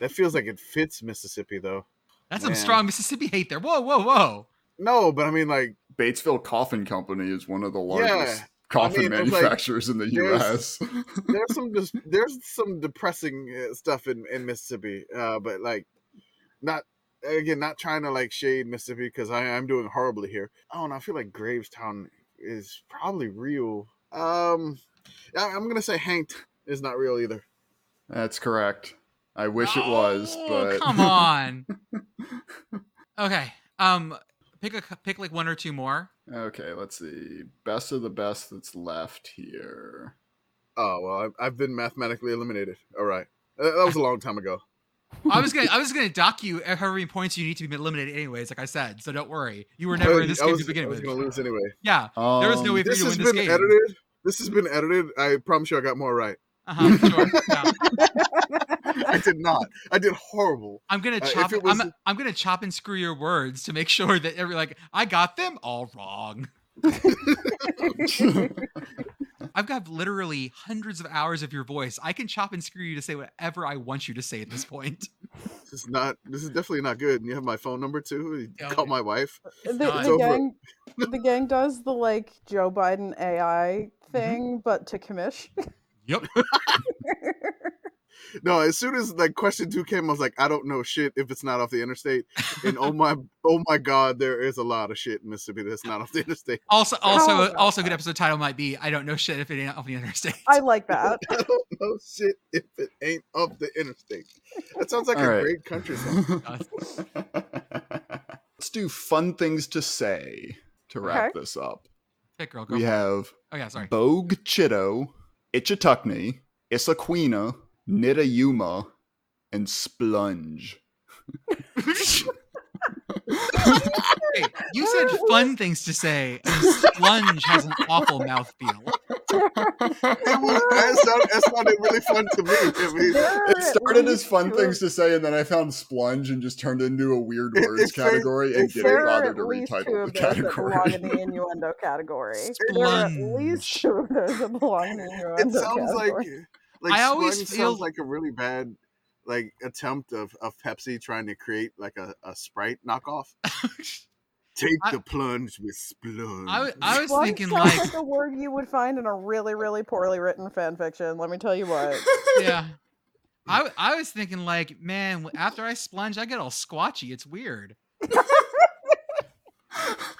That feels like it fits Mississippi though. That's some strong Mississippi hate there. Whoa, whoa, whoa. No, but I mean like Batesville Coffin Company is one of the largest Yeah, coffin mean, it's like- manufacturers in the U.S. [laughs] there's some dis- there's some depressing uh, stuff in in Mississippi, uh, but like not again not trying to like shade Mississippi because I I'm doing horribly here. I don't know. I feel like Gravestown is probably real. Um, I- I'm gonna say Hank is not real either. That's correct. I wish it was, Oh, but come on. [laughs] okay. Um, pick a pick like one or two more. okay, let's see. Best of the best that's left here. Oh well, I've, I've been mathematically eliminated. All right, that was a long time ago. I was gonna I was gonna dock you however many points you need to be eliminated anyways, like I said. So don't worry. You were never in this I game was, to begin I was with. gonna lose anyway. Yeah. There was no Um, way for you to win this been game. edited. This has been edited. I promise you, I got more right. Uh-huh, sure. Yeah. [laughs] I did not. I did horrible. I'm gonna Uh, chop. it was- I'm, I'm gonna chop and screw your words to make [laughs] sure that every like I got them all wrong. [laughs] I I've got literally hundreds of hours of your voice. I can chop and screw you to say whatever I want you to say at this point. This is not. This is definitely not good. And you have my phone number too. You Yeah, call my wife. Uh, the, the gang, [laughs] the gang does the like Joe Biden AI mm-hmm. thing, but to commish. Yep. [laughs] No, as soon as like question two came, I was like, I don't know shit if it's not off the interstate. And oh my, oh my god, there is a lot of shit in Mississippi that's not off the interstate. [laughs] Also, oh also, about also, a good episode title might be "I don't know shit if it ain't off the interstate." I like [laughs] that. [laughs] I don't know shit if it ain't off the interstate. That sounds like All a right. great country song. Let's do fun things to say to wrap Okay. this up. PittGirl, go. We have oh yeah, sorry. Bogue Chitto, Ichetucknee, Issaquena, Nitta Yuma, and Splunge. Hey, you said fun things to say, and Splunge has an awful mouthfeel. It was, that, sounded, that sounded really fun to me. I mean, It started as fun things to say, and then I found Splunge and just turned into a weird words it fa- category and it didn't bother to least retitle the those that belong in the innuendo category. There are at least Splunge. two of those that belong in the it innuendo sounds like category. like I always Splunge feel- sounds like a really bad like attempt of, of Pepsi trying to create like a, a Sprite knockoff. [laughs] Take I- the plunge with Splunge. I was Splunge thinking sounds like, a word you would find in a really, really poorly written fan fiction. Let me tell you what. yeah. I, I was thinking like, man, after I splunge, I get all squatchy. It's weird. [laughs] [laughs]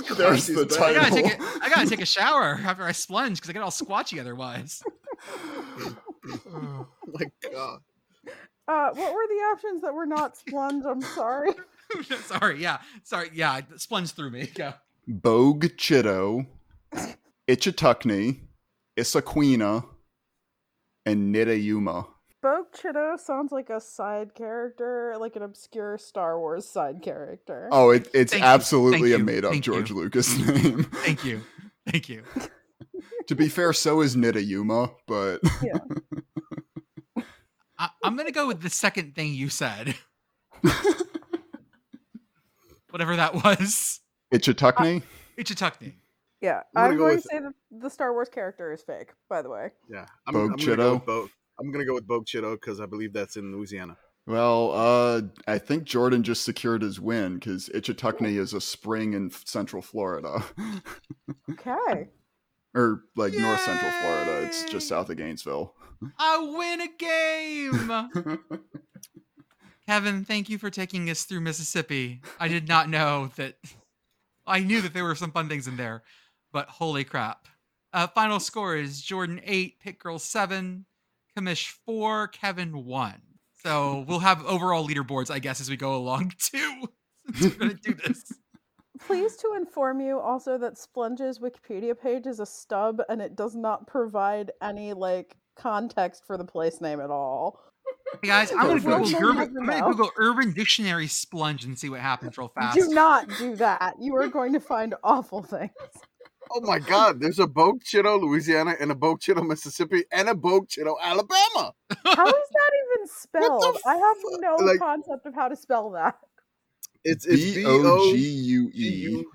[laughs] There's the Squatchy's I gotta take a, I gotta take a [laughs] shower after I splunge because I get all squatchy otherwise. [laughs] Oh my god. Uh, what were the options that were not splunge? I'm sorry. sorry, yeah, sorry, yeah, splunge through me. Go. Bogue Chitto, Ichetucknee, Issaquena, and Nitta Yuma. Bogue Chitto sounds like a side character, like an obscure Star Wars side character. Oh, it, it's Thank absolutely Thank a made up George you. Lucas [laughs] name. Thank you, thank you. [laughs] to be fair, so is Nitta Yuma, but I, I'm gonna go with the second thing you said. [laughs] Whatever that was. Ichetucknee. Uh, Ichetucknee. Yeah, I'm gonna I'm going to say that the Star Wars character is fake. By the way, Yeah. I'm, Bogue I'm gonna go Chido? with Bogue. I'm gonna go with Bogue Chitto because I believe that's in Louisiana. Well, uh, I think Jordan just secured his win because Ichetucknee is a spring in Central Florida, okay. [laughs] or like North Central Florida. It's just south of Gainesville. I win a game. [laughs] Kevin, thank you for taking us through Mississippi. I did not know that. [laughs] I knew that there were some fun things in there, but holy crap. Uh, final score is Jordan 8, PittGirl 7, Commish 4, Kevin 1. So we'll have overall leaderboards, I guess, as we go along [laughs] too. Since we're to do this. Pleased to inform you also that Splunge's Wikipedia page is a stub and it does not provide any like context for the place name at all. Hey guys, I'm going to Google, urban, I'm gonna. Google Urban Dictionary Splunge and see what happens real fast. Do not do that. You are going to find awful things. Oh my god, there's a Bogue Chitto, Louisiana, and a Bogue Chitto, Mississippi, and a Bogue Chitto, Alabama. How is [laughs] that even spelled? I have no like- concept of how to spell that. It's it's B B O O G G U E. U.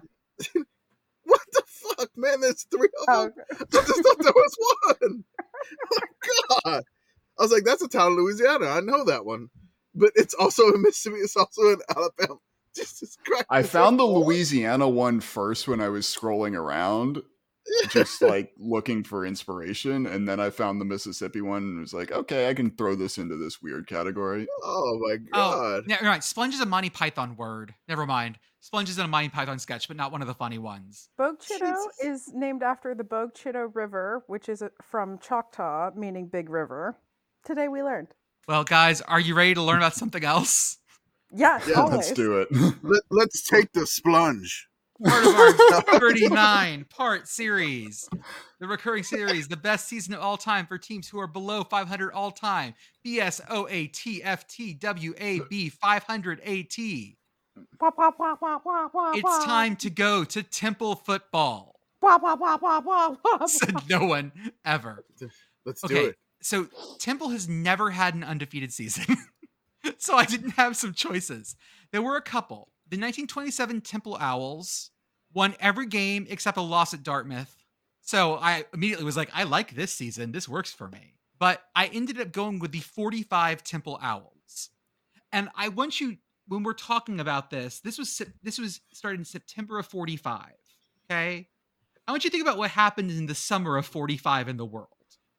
[laughs] What the fuck, man? There's three of Oh, them. I just thought there was one. Oh [laughs] my god! I was like, that's a town in Louisiana. I know that one, but it's also in Mississippi. It's also in Alabama. Jesus Christ! I found the? Louisiana one first when I was scrolling around, just [laughs] like looking for inspiration, and then I found the Mississippi one and was like, okay, I can throw this into this weird category. Oh my Oh, god! yeah, you're right. Splunge is a Monty Python word. Never mind. Splunge is in a Monty Python sketch, but not one of the funny ones. Bogue Chitto is named after the Bogue Chitto River, which is uh, from Choctaw, meaning big river. Today we learned. Well, guys, are you ready to learn about something else? Yes, Yeah, always. Let's do it. [laughs] Let, let's take the splunge. Part of our [laughs] 39 part series, the recurring series, the best season of all time for teams who are below 500 all time. BSOATFTWAB 500 AT. Wah, wah, wah, wah, wah, wah, It's time to go to Temple football, [laughs] said no one ever. Let's do Okay, it. so Temple has never had an undefeated season. [laughs] so I didn't have some choices. There were a couple. The 1927 Temple Owls won every game except a loss at Dartmouth. So I immediately was like, I like this season. This works for me. But I ended up going with the 45 Temple Owls. And I want you when we're talking about this, this was this was started in September of 45. Okay? I want you to think about what happened in the summer of 45 in the world.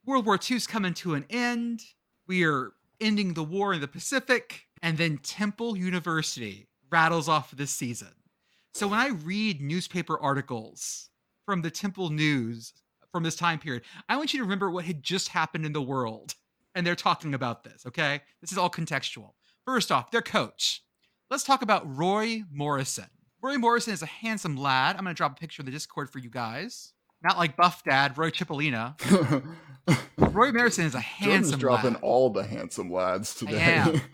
World War II's coming to an end. We are ending the war in the Pacific, and then Temple University rattles off this season. So when I read newspaper articles from the Temple News from this time period, I want you to remember what had just happened in the world. And they're talking about this, okay? This is all contextual. First off, their coach. Let's talk about Roy Morrison. Roy Morrison is a handsome lad. I'm going to drop a picture of the Discord for you guys. Not like Buff Dad, Roy Chipolina. [laughs] [laughs] Roy Morrison is a handsome. Jordan's handsome dropping lad. all the handsome lads today. am. [laughs]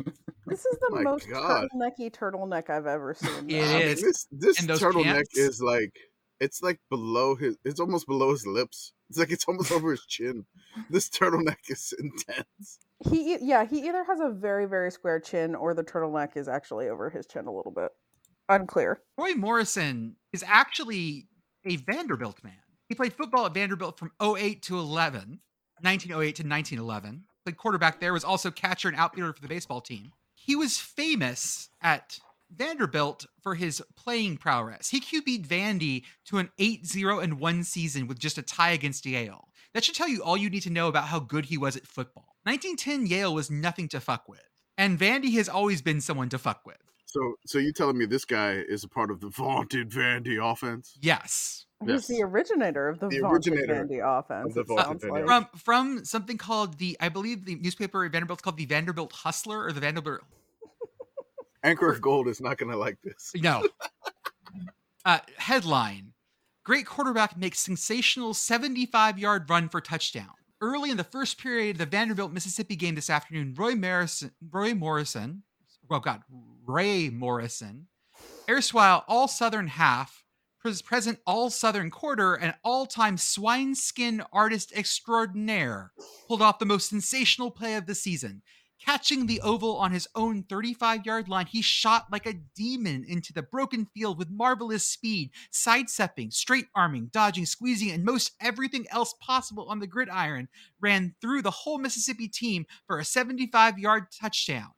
This is the My most God. turtlenecky turtleneck I've ever seen. It I mean, this this turtleneck pants? is like it's like below his. It's almost below his lips. It's like it's almost over his chin. This turtleneck [laughs] is intense. He yeah, he either has a very very square chin or the turtleneck is actually over his chin a little bit. Unclear. Roy Morrison is actually a Vanderbilt man. He played football at Vanderbilt from 08 to 11, 1908 to 1911. Played quarterback there, was also catcher and outfielder for the baseball team. He was famous at Vanderbilt for his playing prowess. He QB'd Vandy to an 8-0 and 1 season with just a tie against Yale. That should tell you all you need to know about how good he was at football. 1910 Yale was nothing to fuck with. And Vandy has always been someone to fuck with. So so you telling me this guy is a part of the [laughs] vaunted Vandy offense? Yes. He's the originator of the, The vaunted originator Vandy offense. the vaunted Vandy like. from from something called the I believe the newspaper at Vanderbilt's called the Vanderbilt Hustler or the Vanderbilt [laughs] Anchor of Gold is not gonna like this. no [laughs] uh, headline: Great quarterback makes sensational 75 yard run for touchdown. Early in the first period of the Vanderbilt Mississippi game this afternoon, Roy Morrison, Roy Morrison, oh God, Ray Morrison, erstwhile all Southern half, present all Southern quarter, and all time swine skin artist extraordinaire, pulled off the most sensational play of the season. Catching the oval on his own 35 yard line, he shot like a demon into the broken field with marvelous speed, sidestepping, straight arming, dodging, squeezing, and most everything else possible on the gridiron. Ran through the whole Mississippi team for a 75 yard touchdown.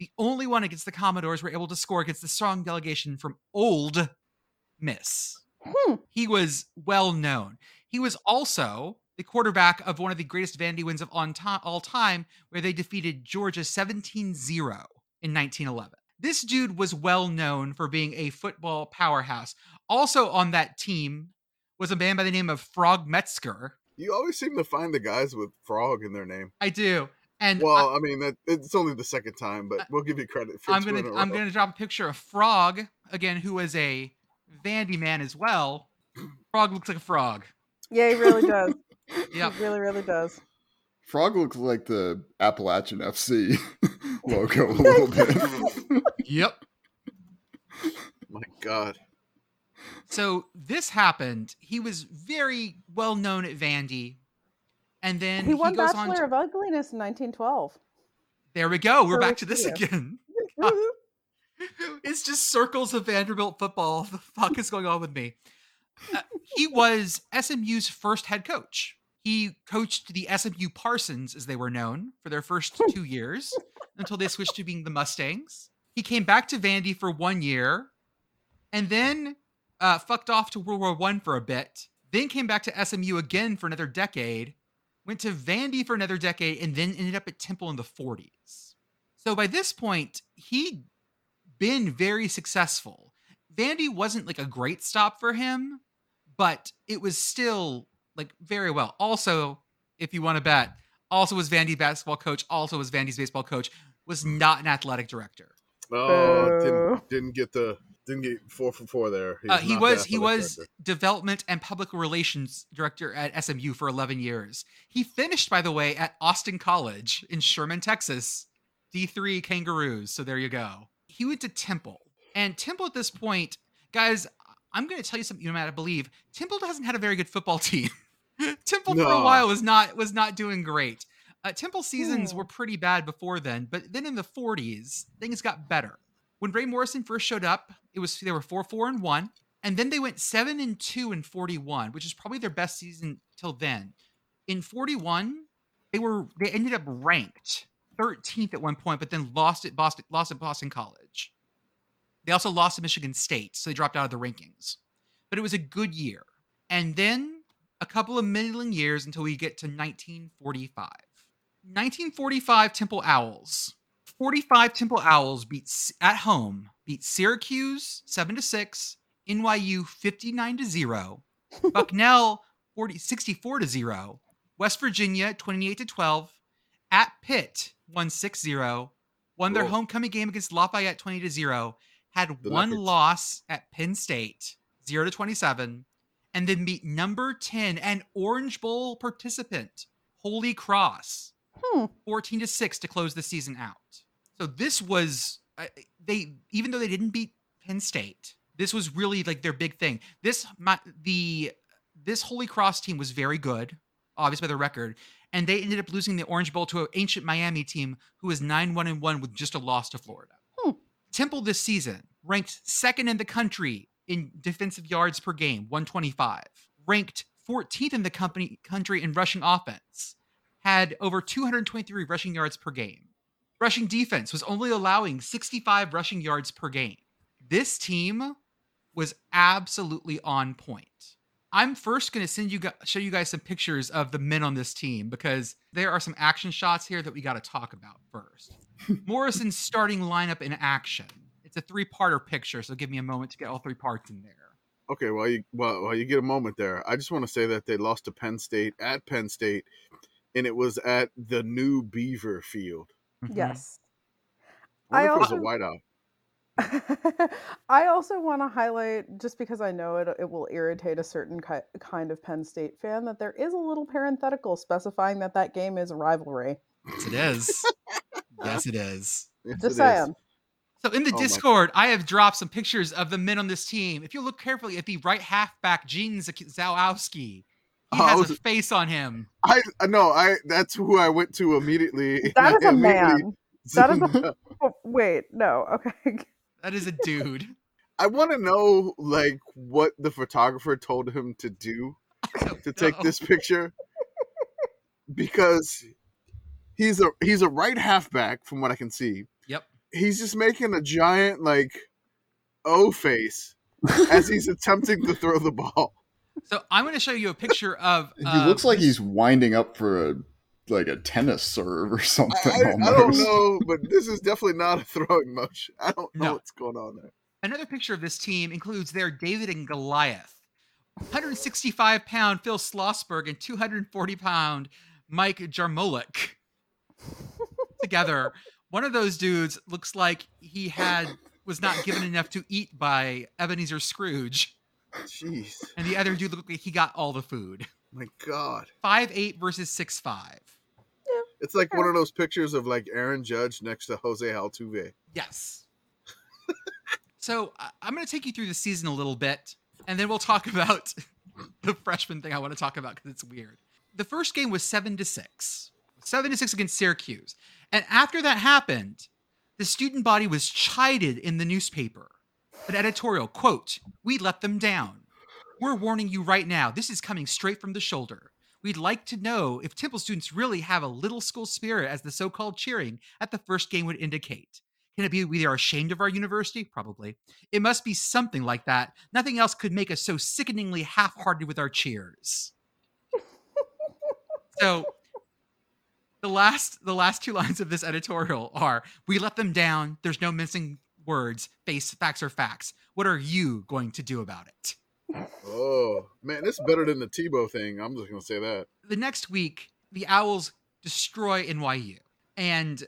The only one against the Commodores were able to score against the strong delegation from Ole Miss. Hmm. He was well known. He was also the quarterback of one of the greatest Vandy wins of on ti- all time, where they defeated Georgia 17 0 in 1911. This dude was well known for being a football powerhouse. Also on that team was a man by the name of Frog Metzger. You always seem to find the guys with frog in their name. I do. And Well, I, mean, that, it's only the second time, but we'll give you credit for I'm gonna in a I'm gonna drop a picture of Frog again, who was a Vandy man as well. [clears throat] Frog looks like a frog. Yeah, he really does. [laughs] Yep. He really, really does. Frog looks like the Appalachian FC [laughs] logo a [laughs] little bit. Yep. My God. So this happened. He was very well known at Vandy, and then He won goes on. Bachelor To, of Ugliness in 1912. there we go. We're for back to this again. [laughs] [laughs] it's just circles of Vanderbilt football. The fuck is going on with me? Uh, he was SMU's first head coach. He coached the SMU Parsons, as they were known, for their first [laughs] two years until they switched to being the Mustangs. He came back to Vandy for one year, and then uh, fucked off to World War One for a bit. Then came back to SMU again for another decade. Went to Vandy for another decade, and then ended up at Temple in the 40s. So by this point, he'd been very successful. Vandy wasn't like a great stop for him, but it was still like very well. Also, if you want to bet, also was Vandy basketball coach, also was Vandy's baseball coach, was not an athletic director. Oh, didn't didn't get the didn't get four for four there. Uh, he was he was director. development and public relations director at SMU for 11 years. He finished, by the way, at Austin College in Sherman, Texas. D3 Kangaroos. So there you go. He went to Temple, and Temple at this point, guys, I'm going to tell you something you might not believe. Temple hasn't had a very good football [laughs] team. Temple for a while was not was not doing great. Uh, Temple seasons Hmm. were pretty bad before then, but then in the 40s, things got better. When Ray Morrison first showed up, it was they were four four and one. And then they went 7 and 2 in 41, which is probably their best season till then. In 41, they were they ended up ranked 13th at one point, but then lost at Boston lost at Boston College. They also lost to Michigan State, so they dropped out of the rankings. But it was a good year. And then a couple of middling years until we get to 1945. 1945 Temple Owls. 45 Temple Owls beat at home beat Syracuse 7 to 6, NYU 59 to 0, [laughs] Bucknell 40 64 to 0, West Virginia 28 to 12, at Pitt won 6-0, won their homecoming game against Lafayette 20 to 0, had The one Leopards. loss at Penn State 0 to 27, and then beat number 10 and Orange Bowl participant Holy Cross Hmm. 14 to 6 to close the season out. So this was uh, they even though they didn't beat Penn State, this was really like their big thing. This my, the this Holy Cross team was very good, obviously by the record, and they ended up losing the Orange Bowl to an ancient Miami team who was 9-1 and 1 with just a loss to Florida. Hmm. Temple this season ranked second in the country in defensive yards per game, 125. Ranked 14th in the company country in rushing offense, had over 223 rushing yards per game. Rushing defense was only allowing 65 rushing yards per game. This team was absolutely on point. I'm first going to send you show you guys some pictures of the men on this team because there are some action shots here that we got to talk about first. [laughs] Morrison's starting lineup in action. It's a three-parter picture, so give me a moment to get all three parts in there. Okay, while you while, while you get a moment there, I just want to say that they lost to Penn State at Penn State, and it was at the new Beaver Field. Mhm. Yes. I I wonder if it was a also- whiteout. [laughs] I also want to highlight, just because I know it, it will irritate a certain ki- kind of Penn State fan, that there is a little parenthetical specifying that that game is a rivalry. Yes, it is. yes, it is. [laughs] Yes, it Just is. saying. So in the Oh Discord, I have dropped some pictures of the men on this team. If you look carefully at the right halfback, Gene Zak- Zawowski, he Oh, I has was- a face on him. I no, I that's who I went to immediately. [laughs] That is a man. That is a- [laughs] [laughs] Oh, wait, no, okay. That is a dude. I want to know like what the photographer told him to do to take No. this picture because he's a he's a right halfback from what I can see. Yep. He's just making a giant like O face as he's attempting to throw the ball. So I'm going to show you a picture of. [laughs] He uh, looks like he's winding up for a like a tennis serve or [laughs] something. I, I don't know, but this is definitely not a throwing motion. I don't know No. what's going on there. Another picture of this team includes their David and Goliath, 165 pound Phil Schlossberg and 240 pound Mike Jarmolik [laughs] together. One of those dudes looks like he had was not given enough to eat by Ebenezer Scrooge, Jeez, and the other dude looked like he got all the food. my God, Five eight versus six five. it's like one of those pictures of like Aaron Judge next to Jose Altuve. Yes. [laughs] so I- I'm going to take you through the season a little bit, and then we'll talk [laughs] about the freshman thing I want to talk about because it's weird. The first game was seven to six, seven to six against Syracuse, and after that happened, the student body was chided in the newspaper. An editorial quote: "We let them down. We're warning you right now. This is coming straight from the shoulder." We'd like to know if Temple students really have a little school spirit, as the so called cheering at the first game would indicate. Can it be we are ashamed of our university? Probably. It must be something like that. Nothing else could make us so sickeningly half hearted with our cheers. [laughs] so the last the last two lines of this editorial are we let them down, there's no missing words, face facts are facts. What are you going to do about it? Oh man, this is better than the Tebow thing. I'm just gonna say that. the next week, the Owls destroy NYU. And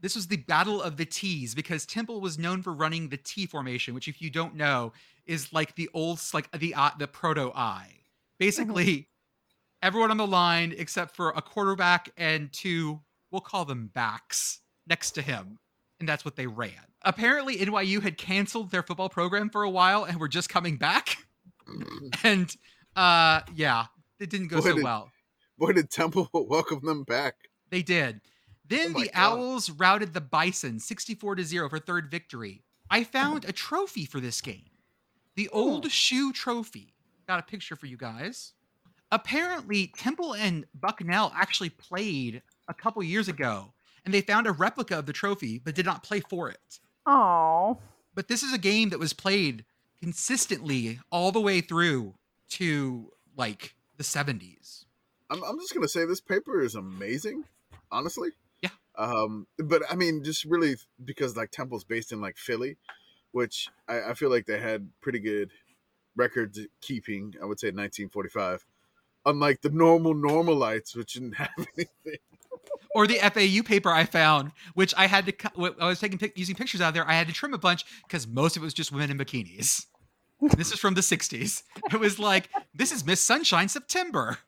this was the battle of the T's because Temple was known for running the T formation, which, if you don't know, is like the old, like the uh, the proto I. Basically, everyone on the line except for a quarterback and two, we'll call them backs, next to him, and that's what they ran. Apparently, NYU had canceled their football program for a while and were just coming back, and uh, yeah, it didn't go Boy, so did- well. Boy, did Temple [laughs] welcome them back. They did. Then Oh the God. Owls routed the Bison 64 to 0 for third victory. I found a trophy for this game. The old shoe trophy. Got a picture for you guys. Apparently, Temple and Bucknell actually played a couple years ago, and they found a replica of the trophy, but did not play for it. Oh, But this is a game that was played consistently all the way through to like the 70s. I'm, I'm just gonna say this paper is amazing, honestly. Yeah. Um, but I mean, just really because like Temple's based in like Philly, which I, I feel like they had pretty good record keeping. I would say 1945, unlike the normal normalites, which didn't [laughs] have anything. Or the FAU paper I found, which I had to cut. I was taking using pictures out there. I had to trim a bunch because most of it was just women in bikinis. this is from the 60s. It was like, this is Miss Sunshine September.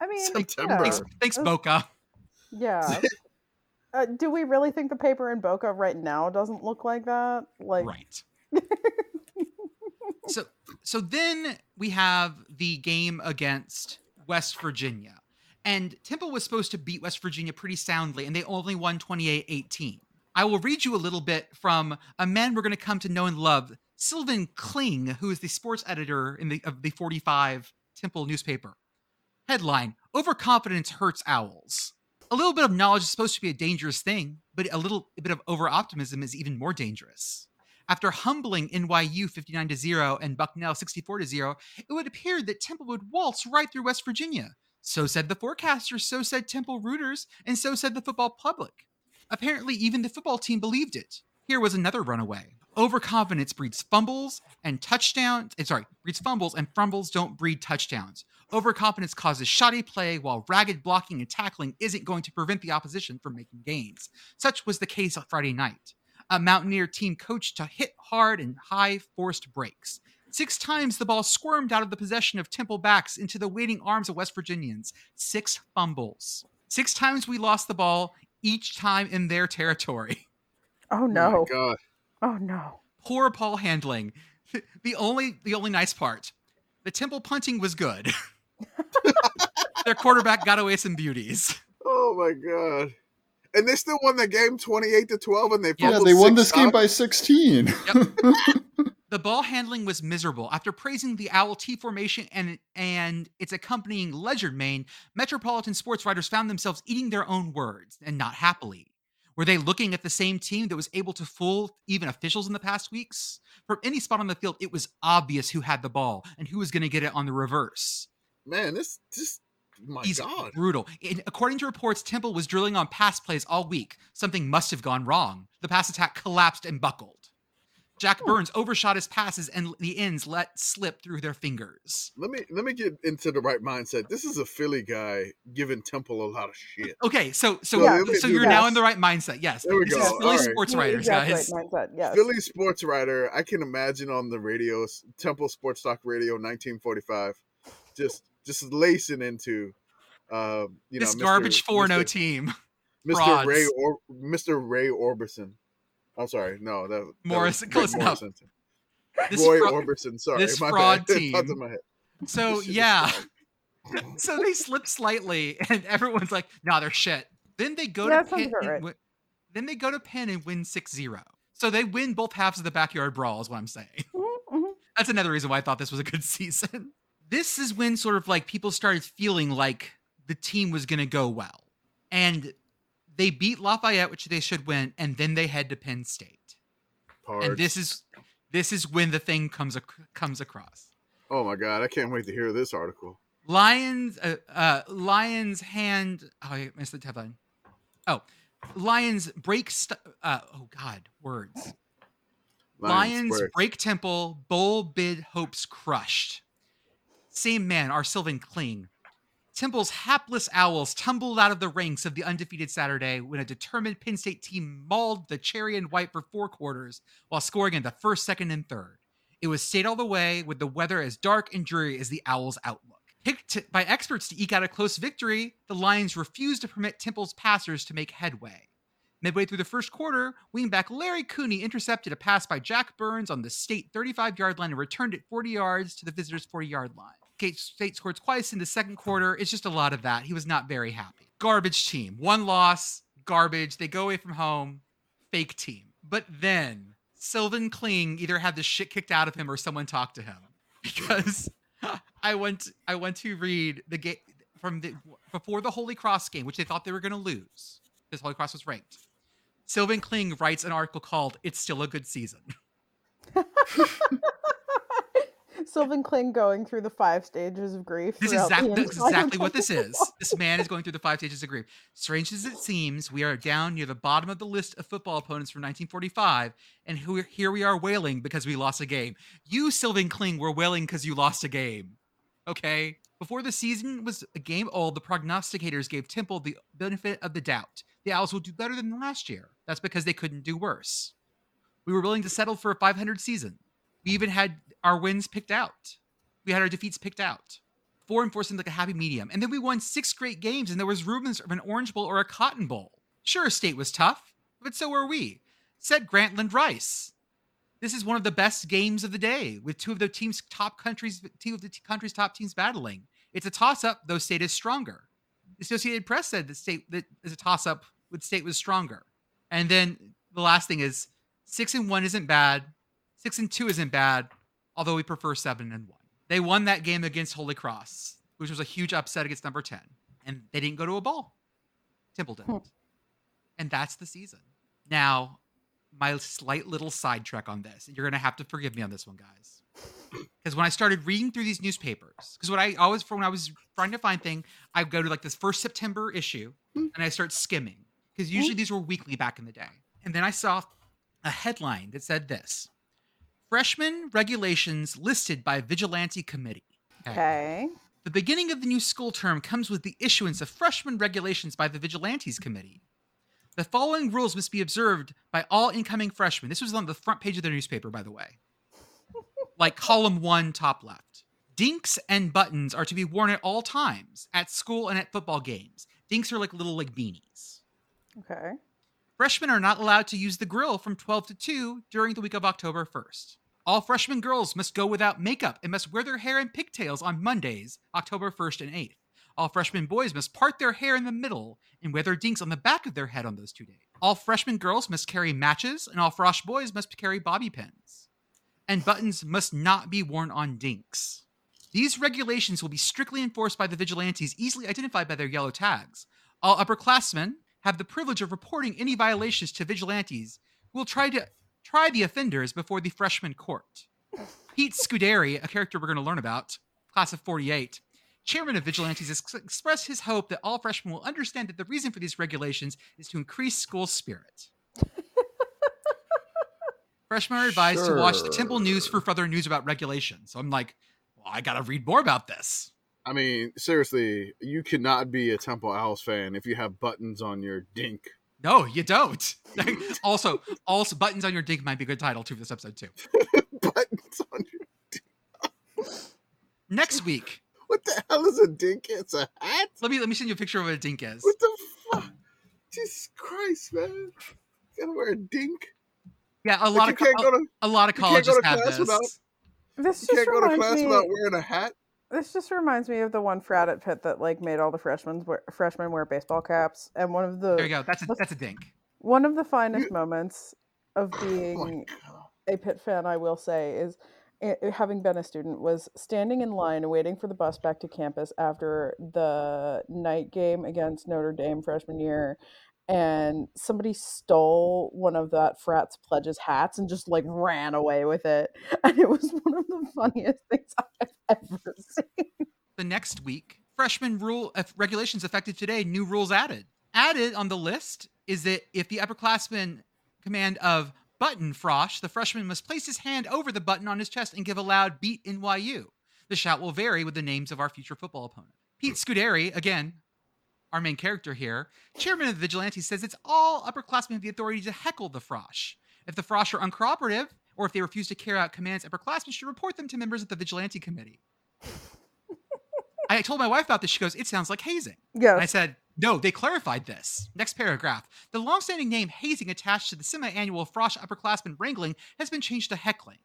I mean, September. yeah. Thanks, thanks Boca. Yeah. [laughs] Uh, do we really think the paper in Boca right now doesn't look like that? Like, right. so so then we have the game against West Virginia. And Temple was supposed to beat West Virginia pretty soundly, and they only won 28-18. I will read you a little bit from a man we're going to come to know and love, Sylvan Kling, who is the sports editor in the of the 45 Temple newspaper. Headline: Overconfidence hurts owls. A little bit of knowledge is supposed to be a dangerous thing, but a little bit of over optimism is even more dangerous. After humbling NYU 59 0 and Bucknell 64 0, it would appear that Temple would waltz right through West Virginia. So said the forecasters, so said Temple rooters, and so said the football public. Apparently, even the football team believed it. Here was another runaway. Overconfidence breeds fumbles and touchdowns. eh, Sorry, breeds fumbles and fumbles don't breed touchdowns. Overconfidence causes shoddy play, while ragged blocking and tackling isn't going to prevent the opposition from making gains. Such was the case on Friday night. A Mountaineer team coached to hit hard and high forced breaks. Six times the ball squirmed out of the possession of Temple backs into the waiting arms of West Virginians. Six fumbles. Six times we lost the ball, each time in their territory. [laughs] oh Oh no, my god. oh no. Poor ball handling. [laughs] The only the only nice part. The Temple punting was good. [laughs] Their quarterback got away some beauties. Oh my god. And they still won the game 28 to 12 and they Yeah, Yeah, fumbled they won six this game by 16. The ball handling was miserable. After praising the Owl T formation and and its accompanying legerdemain, Metropolitan sports writers found themselves eating their own words and not happily. Were they looking at the same team that was able to fool even officials in the past weeks? From any spot on the field, it was obvious who had the ball and who was going to get it on the reverse. Man, this just my He's god. brutal. And according to reports, Temple was drilling on pass plays all week. Something must have gone wrong. The pass attack collapsed and buckled. Jack Burns overshot his passes and the ends let slip through their fingers. Let me let me get into the right mindset. This is a Philly guy giving Temple a lot of shit. Okay, so so Yeah, so you're now in the right mindset. Yes. There we This go. is Philly All right. sports You're writers, exactly guys. Right mindset. Yes. Philly sports writer, I can imagine on the radio, Temple Sports Talk Radio, 1945, just just lacing into, uh, you this know, garbage 4 no team. Mr. Ray or Mr. Ray Orbison. I'm sorry, no, that, that Morris- Rick close enough. Morrison. This Roy fra- Orbison. Sorry, this my [laughs] fraud bad. team. Popped in my head. So This shit is yeah. [laughs] so they slip slightly, and everyone's like, "Nah, they're shit." Then they go Yeah, to that Penn. right. wi- then they go to Penn and win 6-0. So they win both halves of the backyard brawl. Is what I'm saying. Mhm, mhm. That's another reason why I thought this was a good [laughs] season. This is when sort of like people started feeling like the team was going to go well, and they beat Lafayette, which they should win, and then they head to Penn State. And this is this is when the thing comes ac- comes across. Oh my god, I can't wait to hear this article. Lions, uh, uh, Lions hand. Oh, I missed the headline. Oh, Lions break. St- uh, oh God, words. Lions, break. break. temple. Bowl bid hopes crushed. Same man, our Sylvan Kling. Temple's hapless owls tumbled out of the ranks of the undefeated Saturday when a determined Penn State team mauled the cherry and white for four quarters while scoring in the first, second, and third. It was state all the way with the weather as dark and dreary as the Owls' outlook. Picked by experts to eke out a close victory, the Lions refused to permit Temple's passers to make headway. Midway through the first quarter, wingback Larry Cooney intercepted a pass by Jack Burns on the state 35 yard line and returned it 40 yards to the visitors' 40 yard line. State scored twice in the second quarter. It's just a lot of that. He was not very happy. Garbage team. One loss, garbage. They go away from home. Fake team. But then Sylvan Kling either had the shit kicked out of him or someone talked to him [laughs] because I went I went to read the game from the before the Holy Cross game, which they thought they were going to lose because Holy Cross was ranked. Sylvan Kling writes an article called "It's Still a Good Season." [laughs] Sylvan Kling going through the five stages of grief. This is exactly, exactly what this [laughs] is. This man is going through the five stages of grief. Strange as it seems, we are down near the bottom of the list of football opponents from 1945, and here we are wailing because we lost a game. You, Sylvan Kling, were wailing because you lost a game. Okay? Before the season was a game old, the prognosticators gave Temple the benefit of the doubt. The Owls will do better than last year. That's because they couldn't do worse. We were willing to settle for a 500 season. We even had our wins picked out. We had our defeats picked out. Four and four seemed like a happy medium. And then we won six great games, and there was rumors of an Orange Bowl or a Cotton Bowl. Sure, state was tough, but so were we. Said Grantland Rice. This is one of the best games of the day, with two of the team's top countries, two of the t- country's top teams battling. It's a toss-up, though state is stronger. The Associated Press said that state that is a toss-up with state was stronger. And then the last thing is six and one isn't bad. Six and two isn't bad, although we prefer seven and one. They won that game against Holy Cross, which was a huge upset against number 10. And they didn't go to a ball. Temple didn't. Hmm. And that's the season. Now, my slight little sidetrack on this, and you're going to have to forgive me on this one, guys. Because when I started reading through these newspapers, because what I always, for when I was trying to find thing, I go to like this first September issue and I start skimming. Because usually these were weekly back in the day. And then I saw a headline that said this Freshman regulations listed by Vigilante Committee. Okay. The beginning of the new school term comes with the issuance of freshman regulations by the Vigilantes Committee. The following rules must be observed by all incoming freshmen. This was on the front page of their newspaper, by the way. [laughs] like column one, top left. Dinks and buttons are to be worn at all times, at school and at football games. Dinks are like little like beanies. Okay. Freshmen are not allowed to use the grill from 12 to 2 during the week of October 1st. All freshman girls must go without makeup and must wear their hair in pigtails on Mondays, October 1st and 8th. All freshman boys must part their hair in the middle and wear their dinks on the back of their head on those two days. All freshman girls must carry matches, and all frosh boys must carry bobby pins. And buttons must not be worn on dinks. These regulations will be strictly enforced by the vigilantes, easily identified by their yellow tags. All upperclassmen have the privilege of reporting any violations to vigilantes, who will try to try the offenders before the freshman court. Pete Scuderi, a character we're going to learn about, class of 48, chairman of Vigilantes, ex- expressed his hope that all freshmen will understand that the reason for these regulations is to increase school spirit. Freshmen are advised to watch the Temple News for further news about regulations. So I'm like, well, I got to read more about this. I mean, seriously, you cannot be a Temple Owls fan if you have buttons on your dink. No, you don't. [laughs] also, also, buttons on your dink might be a good title too for this episode too. [laughs] buttons on your. dink. Next week, [laughs] What the hell is a dink? It's a hat. let me let me send you a picture of what a dink is. What the fuck? Jesus Christ, man! You gotta wear a dink. Yeah, a lot you of co- can't go to a lot of you can't go colleges to have class this. without- This you just can't go to reminds class me. without wearing a hat. This just reminds me of the one frat at Pitt that like made all the freshmen wear, freshmen wear baseball caps, and one of the There you go. That's a that's a dink. one of the finest You- moments of Oh being a Pitt fan, I will say, is i- having been a student, was standing in line waiting for the bus back to campus after the night game against Notre Dame freshman year. And somebody stole one of that frat's pledges hats and just like ran away with it. [laughs] And it was one of the funniest things [laughs] I've ever seen. The next week, freshman rule uh, regulations effective today. New rules added. Added on the list is that if the upperclassman command of button frosh, the freshman must place his hand over the button on his chest and give a loud beat NYU. The shout will vary with the names of our future football opponent. Pete Scuderi, again, our main character here, chairman of the Vigilante, says it's all upperclassmen have the authority to heckle the frosh. If the frosh are uncooperative, or if they refuse to carry out commands, upperclassmen should report them to members of the Vigilante Committee. I told my wife about this. She goes, It sounds like hazing. And I said, No, they clarified this. Next paragraph. The longstanding name hazing attached to the semi annual Frosh upperclassmen wrangling has been changed to heckling.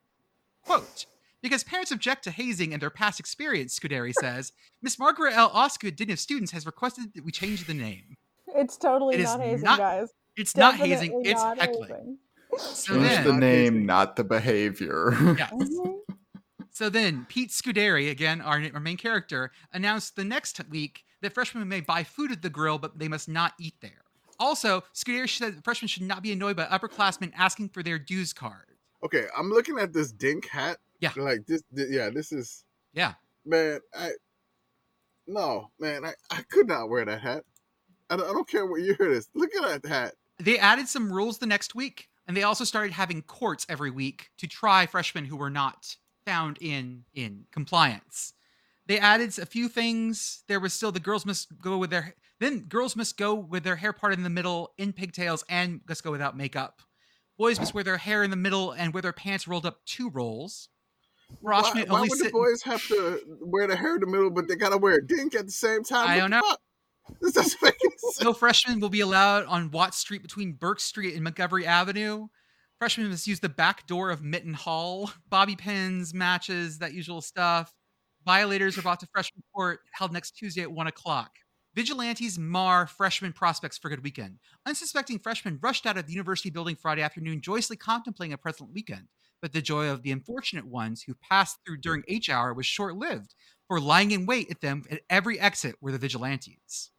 Quote, because parents object to hazing and their past experience, Scuderi says, [laughs] Miss Margaret L. Osgood, Dean of Students, has requested that we change the name. It's totally It is not hazing, not- guys. It's not hazing, Definitely it's not heckling. hazing. So Change then, the name, tasty. not the behavior. [laughs] yes. Mhm. So then, Pete Scuderi, again, our, our main character, announced the next week that freshmen may buy food at the grill, but they must not eat there. Also, Scuderi said that freshmen should not be annoyed by upperclassmen asking for their dues card. Okay, I'm looking at this dink hat. Yeah. Like this. th- yeah, this is Yeah. man. I no man. I, I could not wear that hat. I don't, I don't care what year it is. Look at that hat. They added some rules the next week, and they also started having courts every week to try freshmen who were not found in in compliance. They added a few things. There was still the girls must go with their then girls must go with their hair parted in the middle in pigtails and must go without makeup. Boys must wear their hair in the middle and wear their pants rolled up two rolls. Why, why would sit. the boys have to wear the hair in the middle, but they gotta wear a dink at the same time? I What don't know. fuck? [laughs] This doesn't make [laughs] sense. No freshmen will be allowed on Watt Street between Berks Street and Montgomery Avenue. Freshmen must use the back door of Mitten Hall. [laughs] Bobby pins, matches, that usual stuff. Violators are brought to freshman court, held next Tuesday at 1 o'clock. Vigilantes mar freshman prospects for good weekend. Unsuspecting freshmen rushed out of the university building Friday afternoon, joyously contemplating a pleasant weekend. But the joy of the unfortunate ones who passed through during H hour was short lived, for lying in wait at them at every exit were the vigilantes.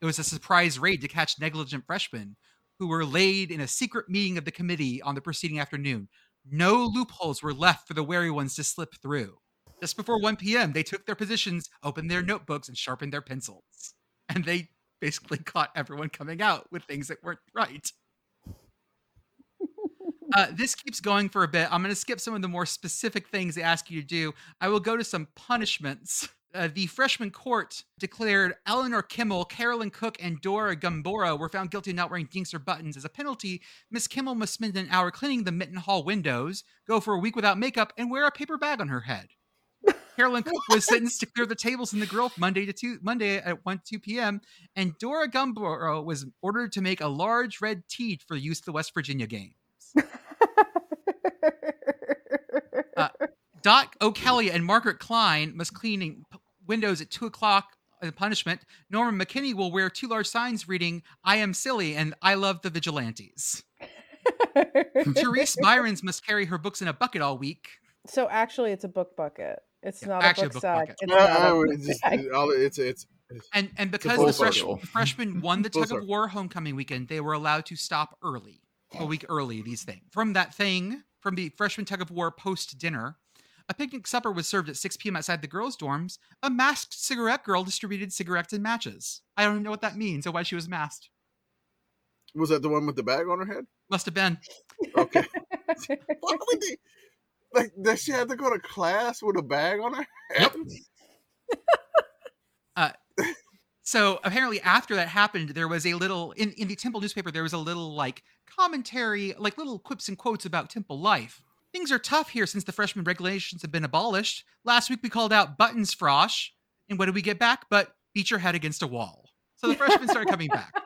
It was a surprise raid to catch negligent freshmen who were laid in a secret meeting of the committee on the preceding afternoon. No loopholes were left for the wary ones to slip through. Just before 1 p.m., they took their positions, opened their notebooks, and sharpened their pencils. And they basically [laughs] caught everyone coming out with things that weren't right. Uh, this keeps going for a bit. I'm going to skip some of the more specific things they ask you to do. I will go to some punishments. Uh, the freshman court declared Eleanor Kimmel, Carolyn Cook, and Dora Gumbora were found guilty of not wearing dinks or buttons. As a penalty, Miss Kimmel must spend an hour cleaning the Mitten Hall windows, go for a week without makeup, and wear a paper bag on her head. Carolyn Cook was [laughs] sentenced to clear the tables in the grill Monday to two, Monday at 1 2 p.m. And Dora Gumboro was ordered to make a large red T for use at the West Virginia games. [laughs] Uh, Dot O'Kelly and Margaret Klein must clean p- windows at two o'clock as a punishment. Norman McKinney will wear two large signs reading "I am silly" and "I love the vigilantes." [laughs] Therese Byrons must carry her books in a bucket all week. so actually, it's a book bucket. It's Yeah, not actually a a book, book sack. bucket. It's Uh, not a uh, book it's, bag. it's it's And and because the fresh, circle. freshmen won the [laughs] tug of war homecoming weekend, they were allowed to stop early, a week early. These things from that thing from the freshman tug of war post dinner. A picnic supper was served at 6 p.m. outside the girls' dorms. A masked cigarette girl distributed cigarettes and matches. I don't even know what that means or why she was masked. was that the one with the bag on her head? Must have been. Okay. [laughs] Why would they? Like, does she have to go to class with a bag on her head? Yep. [laughs] Uh, so apparently, after that happened, there was a little in, in the Temple newspaper. There was a little like commentary, like little quips and quotes about Temple life. Things are tough here since the freshman regulations have been abolished. Last week we called out buttons frosh, and what did we get back? But beat your head against a wall. So the freshmen started coming back. [laughs]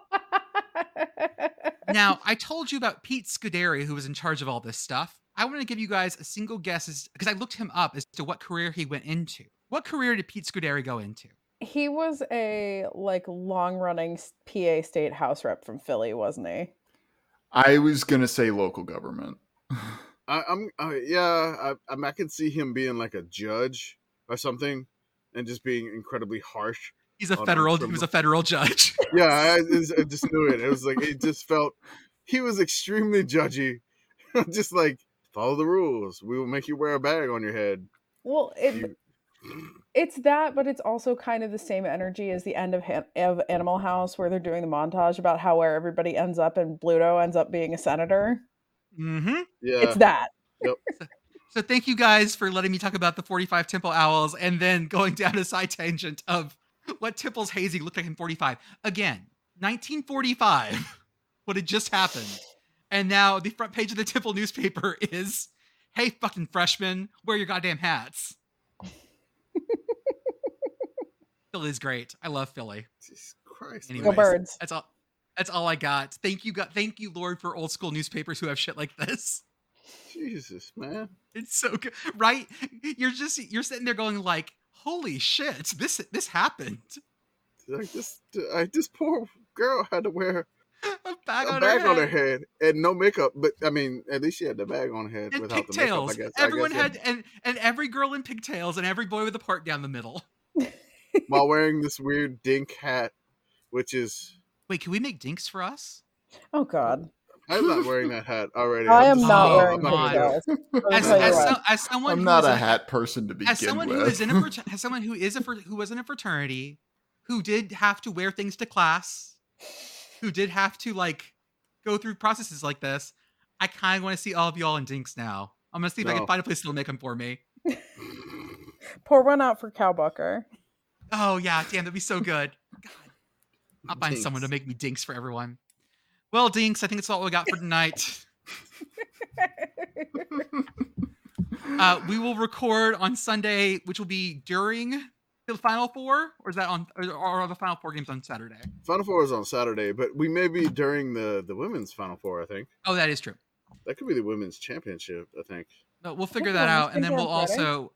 Now I told you about Pete Scuderi, who was in charge of all this stuff. I want to give you guys a single guess as because I looked him up as to what career he went into. What career did Pete Scuderi go into? he was a like long running PA state house rep from Philly, wasn't he? I was gonna say local government. [laughs] I, I'm, uh, yeah, I, I'm, I can see him being like a judge or something, and just being incredibly harsh. He's a on- on federal. He was a federal judge. [laughs] Yeah, I, just- I just knew it. It was like it just felt he was extremely judgy, [laughs] just like follow the rules. We will make you wear a bag on your head. Well, it, You- [clears throat] it's that, but it's also kind of the same energy as the end of, Han- of Animal House, where they're doing the montage about how where everybody ends up and Bluto ends up being a senator. Mm-hmm. Yeah, It's that. [laughs] So thank you guys for letting me talk about the 45 Temple Owls and then going down a side tangent of what Temple's hazing looked like in 45. Again, 1945, [laughs] what had just happened. And now the front page of the Temple newspaper [laughs] is, hey, fucking freshmen, wear your goddamn hats. Philly's great. I love Philly. Jesus Christ. Anyways, Go birds. That's all. That's all I got. Thank you, God. Thank you, Lord, for old school newspapers who have shit like this. Jesus, man. It's so good, right? You're just you're sitting there going like, "Holy shit, this this happened." Like this, I, this poor girl had to wear A bag, a on, bag her on her head. and no makeup. But I mean, at least she had the bag on her head and without the makeup. I pigtails. guess I Everyone guess, yeah. had and and every girl in pigtails and every boy with a part down the middle. while wearing this weird dink hat, which is Wait, can we make dinks for us? Oh God, I'm not wearing that hat already. I I'm not Oh, wearing God. pigtails. Let me As, as, so, as someone I'm who not a in- hat person to begin as someone with. who is in a frater- as someone who is a fr- who was in a fraternity, who did have to wear things to class, who did have to like go through processes like this, I kind of want to see all of y'all in dinks now. I'm gonna see if I can find a place that'll make them for me. [laughs] Pour one out for Cowbucker. Oh yeah, damn, that'd be so good. God, I'll find someone to make me dinks for everyone. Well, dinks, I think it's all we got for tonight. [laughs] Uh, we will record on Sunday, which will be during the Final Four, or is that on, or or are the Final Four games on Saturday? Final Four is on Saturday, but we may be during the the women's Final Four. I think Oh, that is true. that could be the women's championship. I think. But we'll figure that out, and then we'll figure out Friday. also,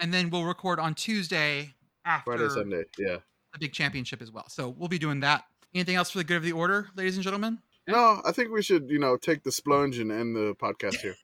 and then we'll record on Tuesday after Friday, Sunday. Yeah. The big championship as well. So we'll be doing that. Anything else for the good of the order, ladies and gentlemen? No, I think we should, you know, take the splunge and end the podcast here.